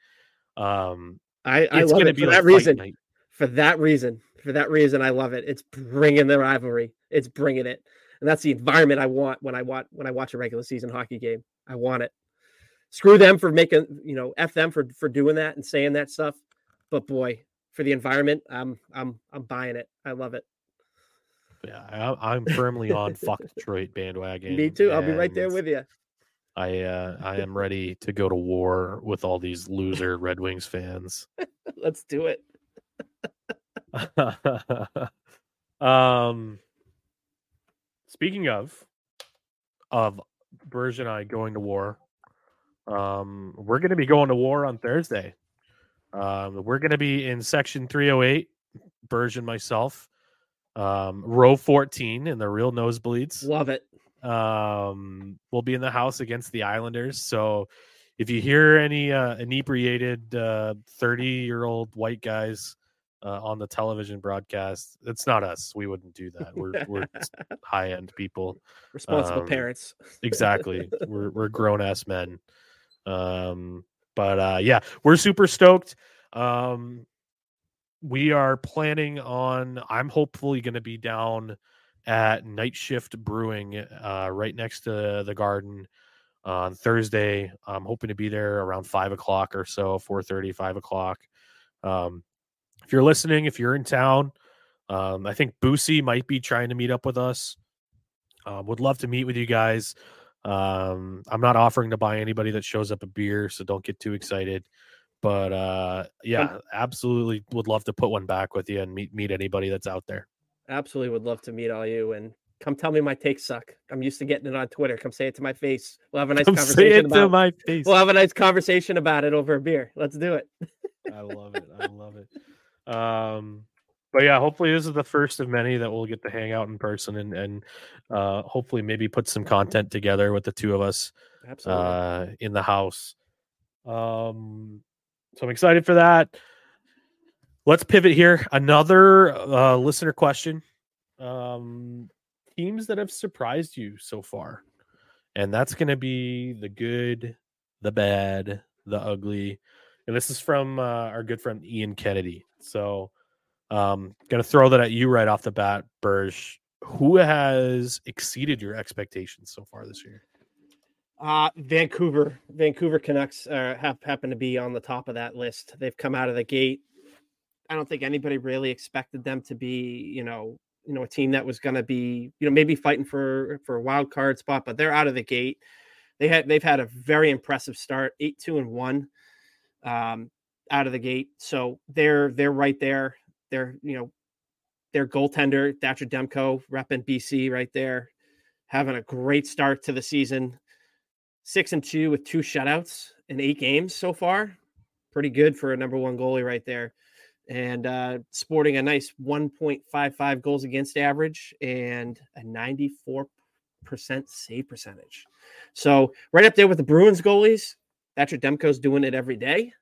Um I, I it's love it for that reason. Night. For that reason, for that reason, I love it. It's bringing the rivalry. It's bringing it, and that's the environment I want when I want when I watch a regular season hockey game. I want it. Screw them for making you know f them for for doing that and saying that stuff. But boy, for the environment, I'm I'm I'm buying it. I love it. Yeah, I, am firmly on fuck Detroit bandwagon. Me too. I'll be right there with you. I uh, I am ready to go to war with all these loser Red Wings fans. Let's do it. um, speaking of of Burge and I going to war, um, we're going to be going to war on Thursday. Um, we're going to be in section 308, Burge and myself, um, row 14 in the real nosebleeds. Love it. Um, we'll be in the house against the Islanders. So if you hear any uh, inebriated 30 uh, year old white guys uh, on the television broadcast, it's not us. We wouldn't do that. We're, we're high end people, responsible um, parents. exactly. We're, we're grown ass men. Um, but uh, yeah, we're super stoked. Um, we are planning on. I'm hopefully going to be down at Night Shift Brewing, uh, right next to the Garden on Thursday. I'm hoping to be there around five o'clock or so, 4:30, 5 o'clock. Um, if you're listening, if you're in town, um, I think Boosy might be trying to meet up with us. Uh, would love to meet with you guys. Um, I'm not offering to buy anybody that shows up a beer, so don't get too excited. But uh, yeah, absolutely would love to put one back with you and meet meet anybody that's out there. Absolutely would love to meet all you and Come tell me my takes suck. I'm used to getting it on Twitter. Come say it to my face. We'll have a nice Come conversation say it about to my face. We'll have a nice conversation about it over a beer. Let's do it. I love it. I love it. Um, but yeah, hopefully this is the first of many that we'll get to hang out in person and and uh, hopefully maybe put some content together with the two of us Absolutely. uh, in the house. Um, so I'm excited for that. Let's pivot here. Another uh, listener question. Um, teams that have surprised you so far, and that's going to be the good, the bad, the ugly, and this is from uh, our good friend Ian Kennedy. So, um, going to throw that at you right off the bat, Burge. Who has exceeded your expectations so far this year? Uh, Vancouver, Vancouver Canucks uh, have happen to be on the top of that list. They've come out of the gate. I don't think anybody really expected them to be, you know, you know, a team that was going to be, you know, maybe fighting for for a wild card spot, but they're out of the gate. They had they've had a very impressive start, eight two and one, um, out of the gate. So they're they're right there. They're you know, their goaltender Thatcher Demko repping BC right there, having a great start to the season six and two with two shutouts in eight games so far. Pretty good for a number one goalie right there. And uh, sporting a nice 1.55 goals against average and a 94% save percentage. So, right up there with the Bruins goalies. Thatcher Demko's doing it every day.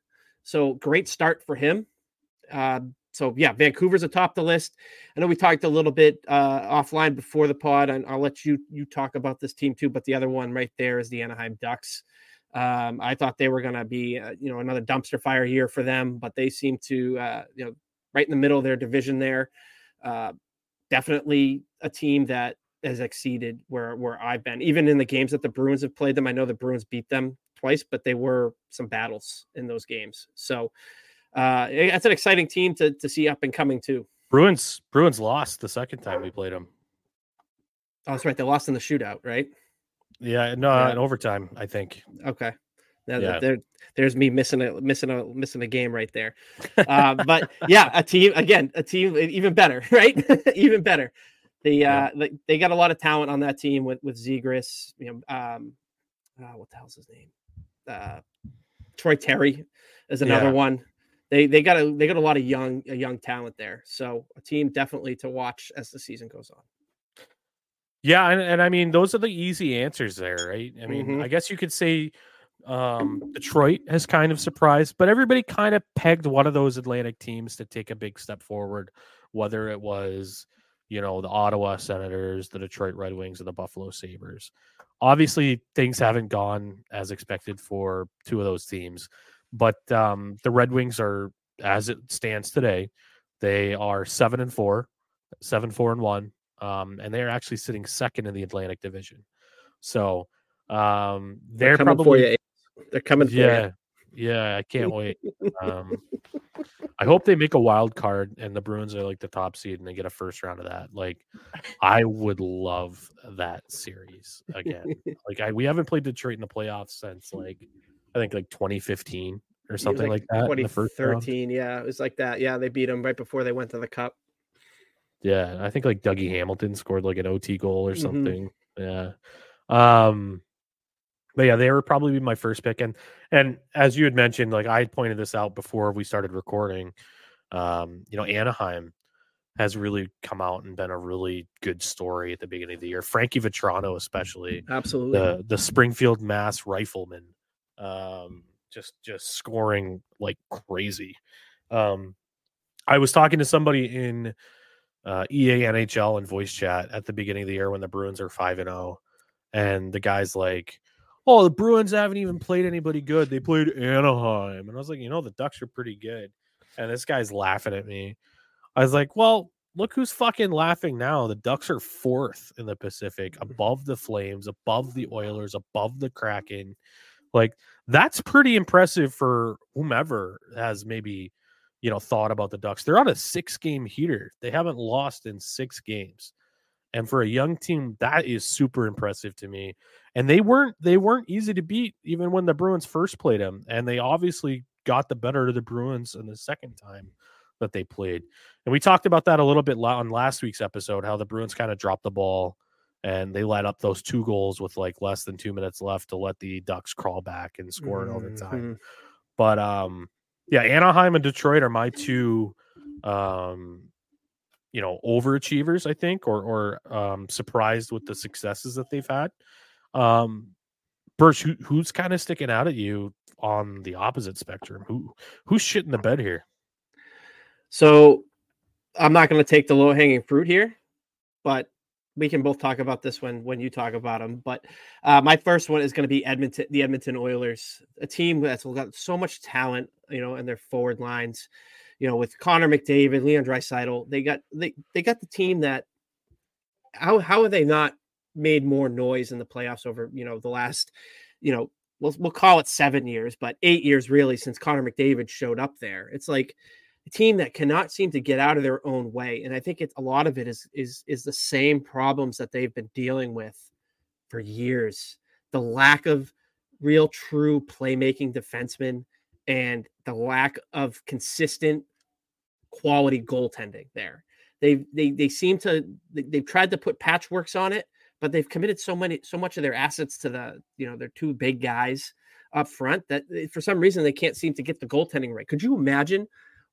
So, great start for him. Uh, so yeah, Vancouver's atop the list. I know we talked a little bit uh, offline before the pod, and I'll let you you talk about this team too. But the other one right there is the Anaheim Ducks. Um, I thought they were going to be uh, you know another dumpster fire year for them, but they seem to uh, you know right in the middle of their division there. Uh, definitely a team that has exceeded where where I've been. Even in the games that the Bruins have played them, I know the Bruins beat them twice, but they were some battles in those games. So uh, that's an exciting team to to see up and coming too. Bruins Bruins lost the second time we played them. Oh, that's right. They lost in the shootout, right? Yeah, no, Yeah. in overtime, I think. Okay. Now Yeah. there, there's me missing a missing a missing a game right there. Uh, but yeah, a team again, a team even better, right? even better. The uh, Yeah. they, they got a lot of talent on that team with with Zegras, you know, um, uh, what the hell's his name? Uh, Troy Terry is another Yeah. one. They they got a they got a lot of young young talent there. So a team definitely to watch as the season goes on. Yeah, and, and I mean those are the easy answers there, right? I mean, Mhm. I guess you could say um Detroit has kind of surprised, but everybody kind of pegged one of those Atlantic teams to take a big step forward, whether it was, you know, the Ottawa Senators, the Detroit Red Wings, or the Buffalo Sabres. Obviously, things haven't gone as expected for two of those teams, but um the Red Wings are as it stands today, they are seven and four, seven, four and one um, and they're actually sitting second in the Atlantic Division. So um, they're, coming probably for you. They're coming for yeah, yeah. I can't wait. Um, I hope they make a wild card and the Bruins are like the top seed and they get a first round of that. Like, I would love that series again. like, I we haven't played Detroit in the playoffs since like I think like 2015 or something like, that. first round. 2013. Yeah, it was like that. Yeah, they beat them right before they went to the cup. Yeah, I think like Dougie Hamilton scored like an OT goal or Mhm. something. Yeah. Um but yeah, they were probably my first pick and and as you had mentioned, like I had pointed this out before we started recording, um, you know, Anaheim has really come out and been a really good story at the beginning of the year. Frankie Vatrano especially Absolutely. the the Springfield Mass rifleman, um, just just scoring like crazy. Um, I was talking to somebody in uh, EA NHL and voice chat at the beginning of the year when the Bruins are five and zero, and the guy's like, "Oh, the Bruins haven't even played anybody good. They played Anaheim," and I was like, "You know, the Ducks are pretty good." And this guy's laughing at me. I was like, "Well." Look who's fucking laughing now. The Ducks are fourth in the Pacific, above the Flames, above the Oilers, above the Kraken. Like that's pretty impressive for whomever has maybe, you know, thought about the Ducks. They're on a six game heater. They haven't lost in six games. And for a young team, that is super impressive to me. And they weren't they weren't easy to beat even when the Bruins first played them. And they obviously got the better of the Bruins in the second time that they played. And we talked about that a little bit on last week's episode, how the Bruins kind of dropped the ball and they let up those two goals with like less than two minutes left to let the Ducks crawl back and score mm-hmm. in overtime. But um, yeah, Anaheim and Detroit are my two um you know overachievers i think or or um surprised with the successes that they've had um Burge, who, who's kind of sticking out at you on the opposite spectrum who who's shit in the bed here so i'm not going to take the low hanging fruit here but we can both talk about this when when you talk about them. But uh, my first one is going to be Edmonton, the Edmonton Oilers, a team that's got so much talent, you know, in their forward lines you know, with Connor McDavid, Leon Draisaitl, they got they they got the team that how how have they not made more noise in the playoffs over you know the last you know we'll we'll call it seven years, but eight years really since Connor McDavid showed up there. It's like a team that cannot seem to get out of their own way, and I think it's a lot of it is is is the same problems that they've been dealing with for years. The lack of real true playmaking defensemen and the lack of consistent quality goaltending there. They they they seem to they've tried to put patchworks on it, but they've committed so many so much of their assets to the you know their two big guys up front that eh, for some reason they can't seem to get the goaltending right. Could you imagine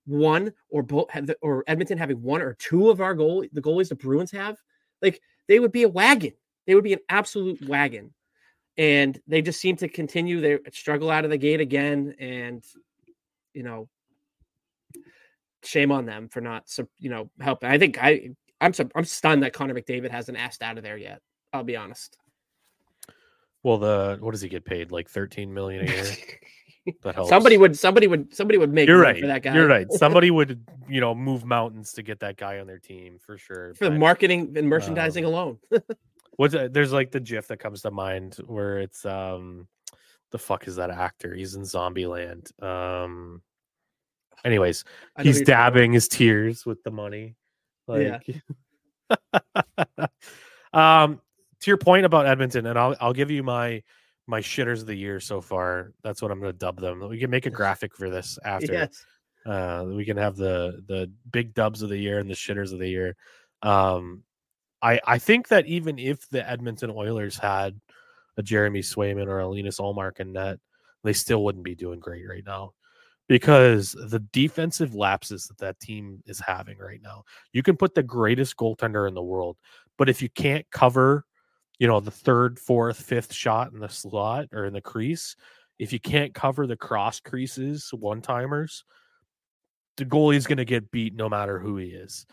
one or both or Edmonton having one or two of our goal the goalies the Bruins have? Like they would be a wagon. They would be an absolute wagon. And they just seem to continue their struggle out of the gate again. And you know, shame on them for not, you know, helping. I think I, I'm, I'm stunned that Connor McDavid hasn't asked out of there yet. I'll be honest. Well, the what does he get paid? Like 13 million a year. that helps. Somebody would, somebody would, somebody would make. You're right. For that guy. You're right. Somebody would, you know, move mountains to get that guy on their team for sure. For but, the marketing and merchandising um, alone. what's there's like the GIF that comes to mind where it's um, the fuck is that actor? He's in Zombieland. Um, Anyways, he's dabbing his tears with the money. Like, yeah. um, to your point about Edmonton, and I'll I'll give you my my shitters of the year so far. That's what I'm going to dub them. We can make a graphic for this after. Yes. Uh, we can have the the big dubs of the year and the shitters of the year. Um, I I think that even if the Edmonton Oilers had a Jeremy Swayman or a Linus Ullmark in net, they still wouldn't be doing great right now because the defensive lapses that that team is having right now. You can put the greatest goaltender in the world, but if you can't cover, you know, the third, fourth, fifth shot in the slot or in the crease, if you can't cover the cross creases, one timers, the goalie is going to get beat no matter who he is.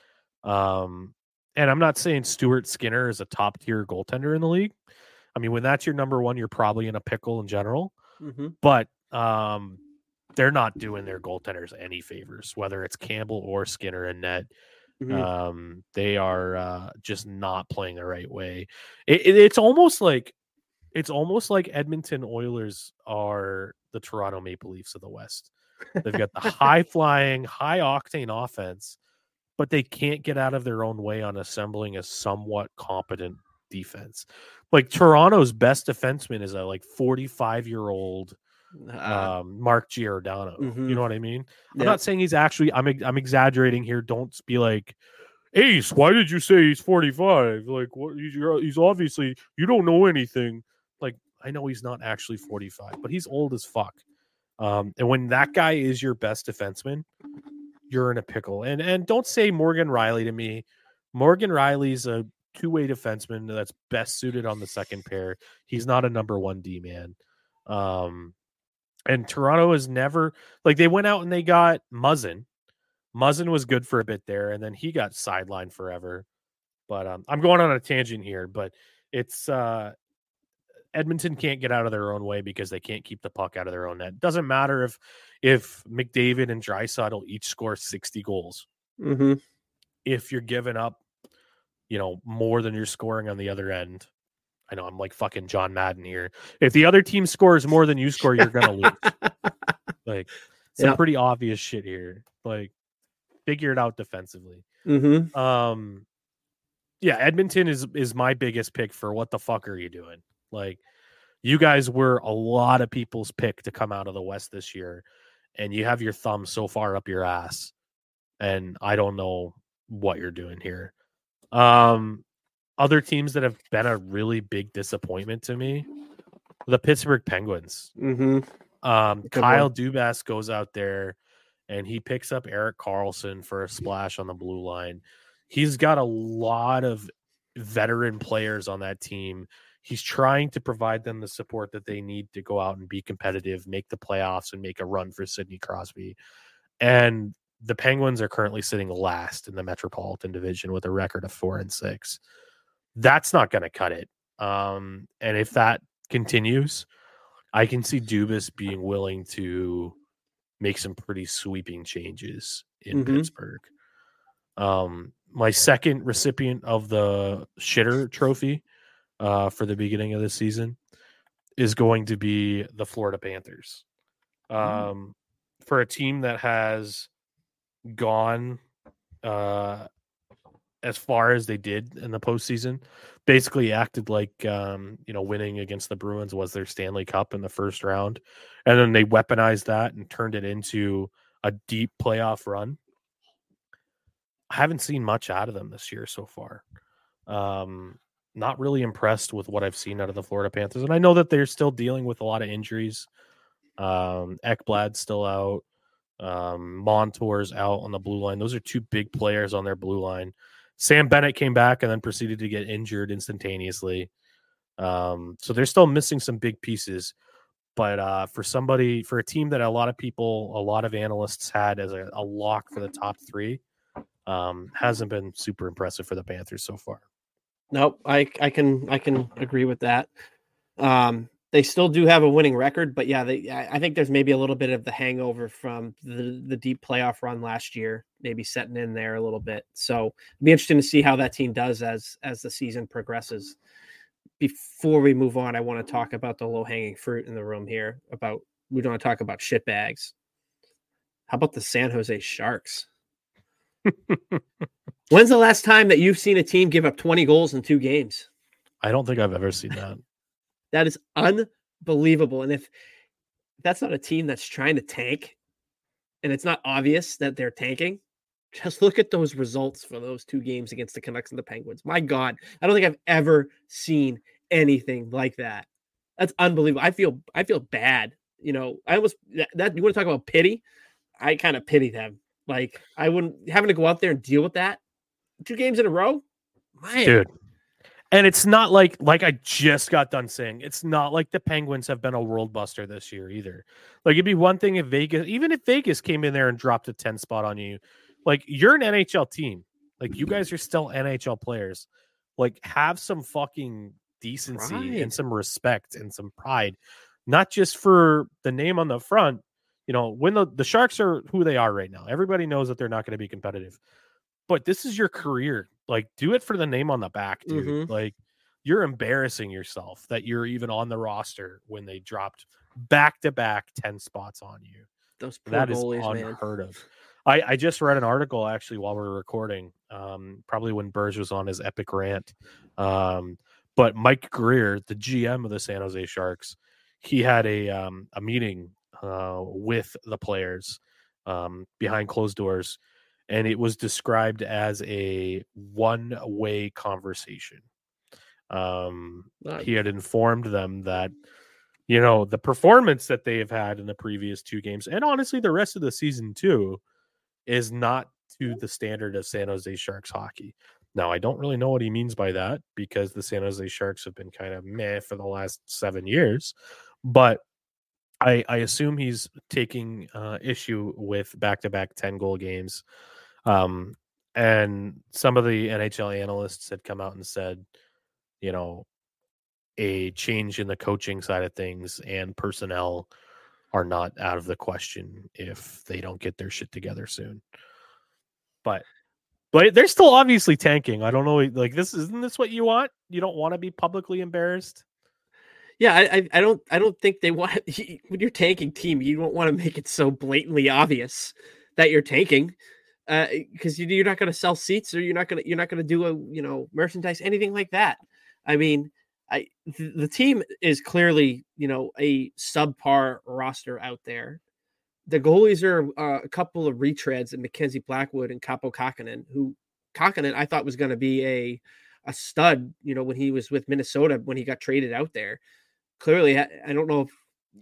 Um, and I'm not saying Stuart Skinner is a top tier goaltender in the league. I mean, when that's your number one, you're probably in a pickle in general. Mm-hmm. But um, they're not doing their goaltenders any favors, whether it's Campbell or Skinner and net. Mm-hmm. Um, they are uh, just not playing the right way. It, it, it's almost like it's almost like Edmonton Oilers are the Toronto Maple Leafs of the West. They've got the high flying, high octane offense, but they can't get out of their own way on assembling a somewhat competent defense. Like Toronto's best defenseman is a like 45 year old uh, um, Mark Giordano. Mm-hmm. You know what I mean? I'm not saying he's actually. I'm I'm exaggerating here. Don't be like, Ace. Why did you say he's 45? Like, what? He's, he's obviously you don't know anything. Like, I know he's not actually 45, but he's old as fuck. Um, and when that guy is your best defenseman, you're in a pickle. And and don't say Morgan Rielly to me. Morgan Rielly's a two-way defenseman that's best suited on the second pair. He's not a number one D man. Um, and Toronto has never like they went out and they got Muzzin. Muzzin was good for a bit there, and then he got sidelined forever. But um, I'm going on a tangent here, but it's uh, Edmonton can't get out of their own way because they can't keep the puck out of their own net. Doesn't matter if if McDavid and Draisaitl each score 60 goals. Mm-hmm. If you're giving up, you know, more than you're scoring on the other end, I know I'm like fucking John Madden here. If the other team scores more than you score, you're gonna lose. like some yep. pretty obvious shit here. Like figure it out defensively. Mm-hmm. Um, yeah, Edmonton is is my biggest pick for what the fuck are you doing? Like, you guys were a lot of people's pick to come out of the West this year, and you have your thumb so far up your ass, and I don't know what you're doing here. Um, other teams that have been a really big disappointment to me, the Pittsburgh Penguins. Mm-hmm. Um, Kyle one. Dubas goes out there and he picks up Erik Karlsson for a splash on the blue line. He's got a lot of veteran players on that team. He's trying to provide them the support that they need to go out and be competitive, make the playoffs, and make a run for Sidney Crosby. And the Penguins are currently sitting last in the Metropolitan Division with a record of four and six. That's not going to cut it. Um, and if that continues, I can see Dubas being willing to make some pretty sweeping changes in mm-hmm. Pittsburgh. Um, my second recipient of the shitter trophy uh, for the beginning of the season is going to be the Florida Panthers. Mm. Um, mm. For a team that has gone uh, as far as they did in the postseason, basically acted like um, you know winning against the Bruins was their Stanley Cup in the first round, and then they weaponized that and turned it into a deep playoff run. I haven't seen much out of them this year so far. Um, not really impressed with what I've seen out of the Florida Panthers, and I know that they're still dealing with a lot of injuries. Um, Ekblad's still out. Um, Montour's out on the blue line. Those are two big players on their blue line. Sam Bennett came back and then proceeded to get injured instantaneously. Um, so they're still missing some big pieces. But uh, for somebody, for a team that a lot of people, a lot of analysts had as a, a lock for the top three, um, hasn't been super impressive for the Panthers so far. Nope, I I can I can agree with that. Um, they still do have a winning record, but yeah, they I think there's maybe a little bit of the hangover from the the deep playoff run last year, maybe setting in there a little bit. So it'd be interesting to see how that team does as as the season progresses. Before we move on, I want to talk about the low hanging fruit in the room here. About we don't want to talk about shit bags. How about the San Jose Sharks? When's the last time that you've seen a team give up 20 goals in two games? I don't think I've ever seen that. That is unbelievable. And if that's not a team that's trying to tank and it's not obvious that they're tanking, just look at those results for those two games against the Canucks and the Penguins. My God, I don't think I've ever seen anything like that. That's unbelievable. I feel I feel bad. You know, I almost that, that you want to talk about pity. I kind of pity them. Like I wouldn't having to go out there and deal with that two games in a row. Dude, and it's not like like I just got done saying it's not like the Penguins have been a world buster this year either. Like it'd be one thing if Vegas, even if Vegas came in there and dropped a 10 spot on you, like you're an NHL team. Like you guys are still NHL players. Like have some fucking decency pride. and some respect and some pride. Not just for the name on the front. You know, when the, the Sharks are who they are right now, everybody knows that they're not going to be competitive but this is your career. Like, do it for the name on the back, dude. Mm-hmm. Like, you're embarrassing yourself that you're even on the roster when they dropped back to back 10 spots on you. Those that goalies, is unheard man. of. I, I just read an article actually while we are recording, um, probably when Burge was on his epic rant. Um, but Mike Grier, the GM of the San Jose Sharks, he had a um, a meeting uh, with the players um, behind closed doors and it was described as a one way conversation. Um, nice. He had informed them that, you know, the performance that they have had in the previous two games, and honestly, the rest of the season too, is not to the standard of San Jose Sharks hockey. Now, I don't really know what he means by that because the San Jose Sharks have been kind of meh for the last seven years, but I, I assume he's taking uh, issue with back to back 10 goal games um, and some of the NHL analysts had come out and said, you know, a change in the coaching side of things and personnel are not out of the question if they don't get their shit together soon. But but they're still obviously tanking. I don't know like this isn't this what you want? You don't want to be publicly embarrassed? Yeah, I I don't I don't think they want when you're tanking team, you don't want to make it so blatantly obvious that you're tanking because uh, you, are not going to sell seats or you're not going to you're not going to do a you know merchandise anything like that. I mean, I th- the team is clearly you know a subpar roster out there. The goalies are uh, a couple of retreads in Mackenzie Blackwood and Kaapo Kahkonen, who Kahkonen I thought was going to be a a stud, you know, when he was with Minnesota when he got traded out there. Clearly, I don't know if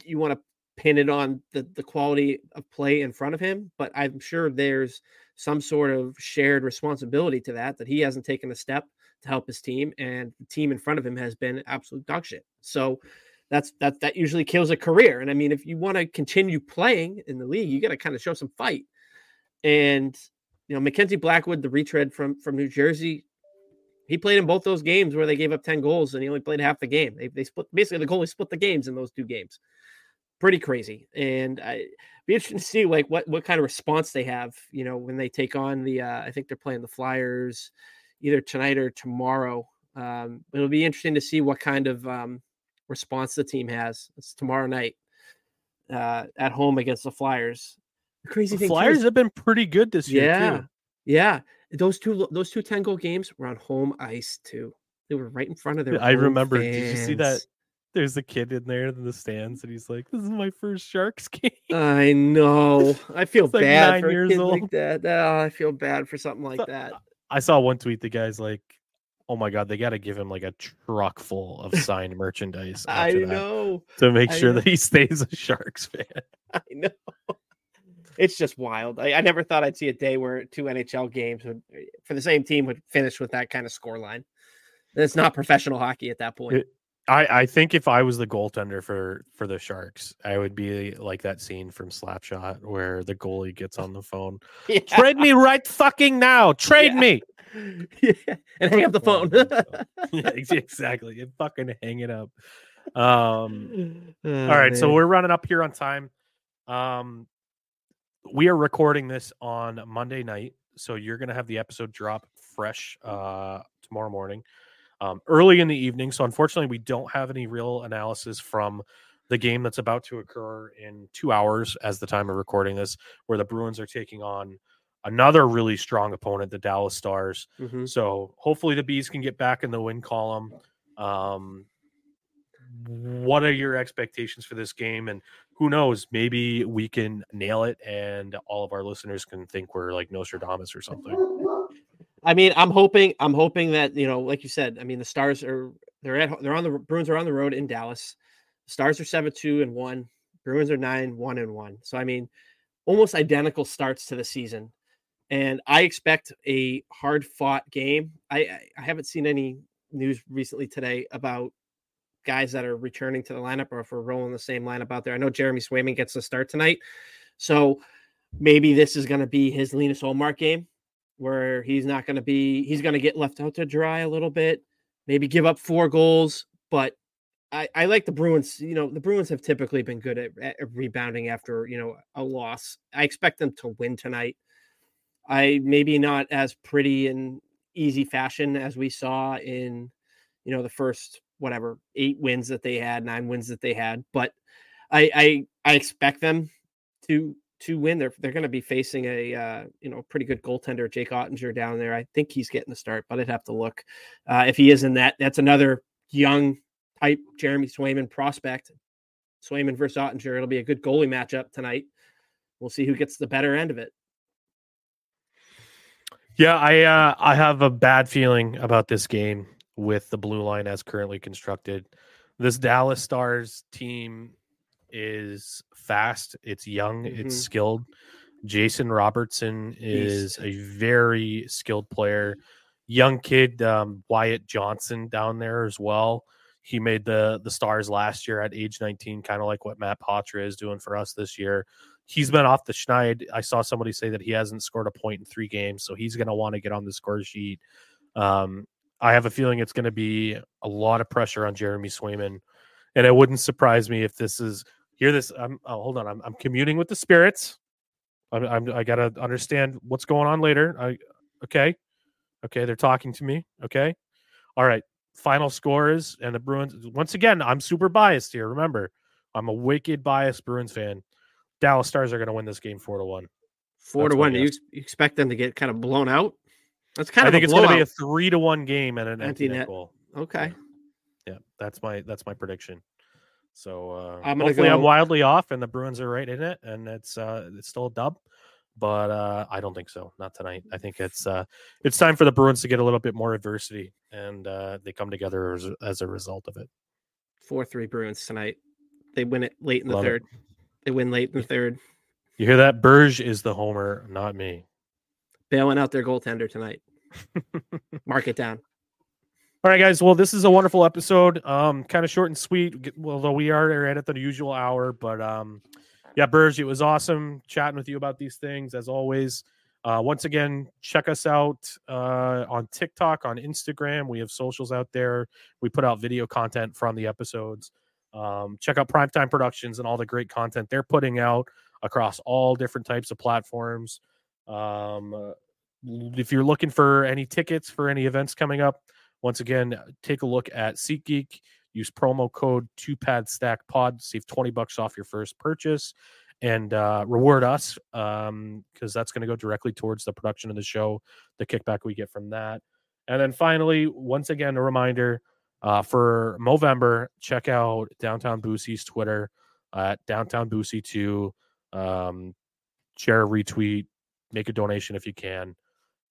you want to pin it on the the quality of play in front of him, but I'm sure there's some sort of shared responsibility to that that he hasn't taken a step to help his team, and the team in front of him has been absolute dog shit. So that's that that usually kills a career. And I mean, if you want to continue playing in the league, you got to kind of show some fight. And you know, Mackenzie Blackwood, the retread from from New Jersey, he played in both those games where they gave up 10 goals and he only played half the game. They, they split basically the goalie split the games in those two games. Pretty crazy. And I be interesting to see like what what kind of response they have, you know, when they take on the uh, I think they're playing the Flyers either tonight or tomorrow. Um, it'll be interesting to see what kind of um, response the team has. It's tomorrow night uh, at home against the Flyers. The crazy the thing, Flyers is, have been pretty good this year. Yeah, too. yeah. Those two, those two 10 goal games were on home ice too. They were right in front of their. I remember. Fans. Did you see that? There's a kid in there in the stands, and he's like, "This is my first Sharks game." I know. I feel bad like for years old. like that. Oh, I feel bad for something like that. I saw one tweet. The guy's like, "Oh my god, they got to give him like a truck full of signed merchandise." I know to make sure that he stays a Sharks fan. I know it's just wild. I, I, never thought I'd see a day where two NHL games would, eh, for the same team would finish with that kind of score line. It's not professional hockey at that point. It, I, I think if I was the goaltender for for the Sharks, I would be like that scene from Slapshot where the goalie gets on the phone. Yeah. Trade me right fucking now. Trade yeah. me. Yeah. And hang up the phone. yeah, exactly. And fucking hang it up. Um oh, all right, man. so we're running up here on time. Um we are recording this on Monday night, so you're going to have the episode drop fresh uh, tomorrow morning, um, early in the evening. So unfortunately, we don't have any real analysis from the game that's about to occur in two hours as the time of recording this, where the Bruins are taking on another really strong opponent, the Dallas Stars. Mm-hmm. So hopefully the Bees can get back in the win column. Um, what are your expectations for this game and who knows maybe we can nail it and all of our listeners can think we're like nostradamus or something i mean i'm hoping i'm hoping that you know like you said i mean the stars are they're at they're on the bruins are on the road in dallas. Stars are 7-2 and 1 bruins are 9 1 and 1 so i mean almost identical starts to the season. And i expect a hard fought game. I i haven't seen any news recently today about guys that are returning to the lineup or if we're rolling the same lineup out there. I know Jeremy Swayman gets the start tonight. So maybe this is going to be his Linus Ullmark game where he's not going to be, he's going to get left out to dry a little bit, maybe give up four goals. But I, I like the Bruins. You know, the Bruins have typically been good at, at rebounding after, you know, a loss. I expect them to win tonight. I maybe not as pretty and easy fashion as we saw in, you know, the first whatever eight wins that they had, nine wins that they had. But I I, I expect them to to win. They're they're going to be facing a uh, you know pretty good goaltender, Jake Oettinger, down there. I think he's getting the start, but I'd have to look uh, if he is in that. That's another young type Jeremy Swayman prospect. Swayman versus Oettinger. It'll be a good goalie matchup tonight. We'll see who gets the better end of it. Yeah, I uh, I have a bad feeling about this game with the blue line as currently constructed. This Dallas Stars team is fast, it's young, mm-hmm. it's skilled. Jason Robertson is a very skilled player. Young kid, um, Wyatt Johnston down there as well. He made the the stars last year at age 19, kind of like what Matt Poitras is doing for us this year. He's been off the schneid. I saw somebody say that he hasn't scored a point in three games, so he's going to want to get on the score sheet. Um, I have a feeling it's going to be a lot of pressure on Jeremy Swayman, and it wouldn't surprise me if this is hear this. I'm oh, hold on. I'm, I'm communing with the spirits. I'm, I'm I gotta understand what's going on later. I okay, okay. They're talking to me. Okay, all right. Final scores and the Bruins. Once again, I'm super biased here. Remember, I'm a wicked biased Bruins fan. Dallas Stars are going to win this game four to one. Four That's to one. You, you expect them to get kind of blown out? That's kind I of. I think it's going to be a three to one game and an empty, net, net goal. Okay. Yeah. yeah. that's my that's my prediction. So uh, I'm hopefully go... I'm wildly off, and the Bruins are right in it, and it's uh it's still a dub. but uh, I don't think so. Not tonight. I think it's uh, it's time for the Bruins to get a little bit more adversity, and uh, they come together as, as a result of it. Four three Bruins tonight. They win it late in the Love third. It. They win late in the third. You hear that? Burge is the homer, not me. Bailing out their goaltender tonight. Mark it down. All right, guys. Well, this is a wonderful episode. Um, kind of short and sweet, although we are at the usual hour. But um, yeah, Burge, it was awesome chatting with you about these things as always. Uh, once again, check us out uh, on TikTok, on Instagram. We have socials out there. We put out video content from the episodes. Um, check out Primetime Productions and all the great content they're putting out across all different types of platforms. Um, if you're looking for any tickets for any events coming up, once again, take a look at SeatGeek. Use promo code two pad stack pod, save 20 bucks off your first purchase and uh, reward us because um, that's going to go directly towards the production of the show, the kickback we get from that. And then finally, once again, a reminder uh, for Movember, check out Downtown Boosy's Twitter at Downtown Boosy to um, share, retweet, make a donation if you can.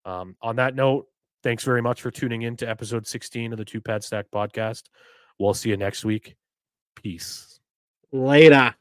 Um, on that note, thanks very much for tuning in to episode 16 of the Two Pad Stack podcast. We'll see you next week. Peace. Later.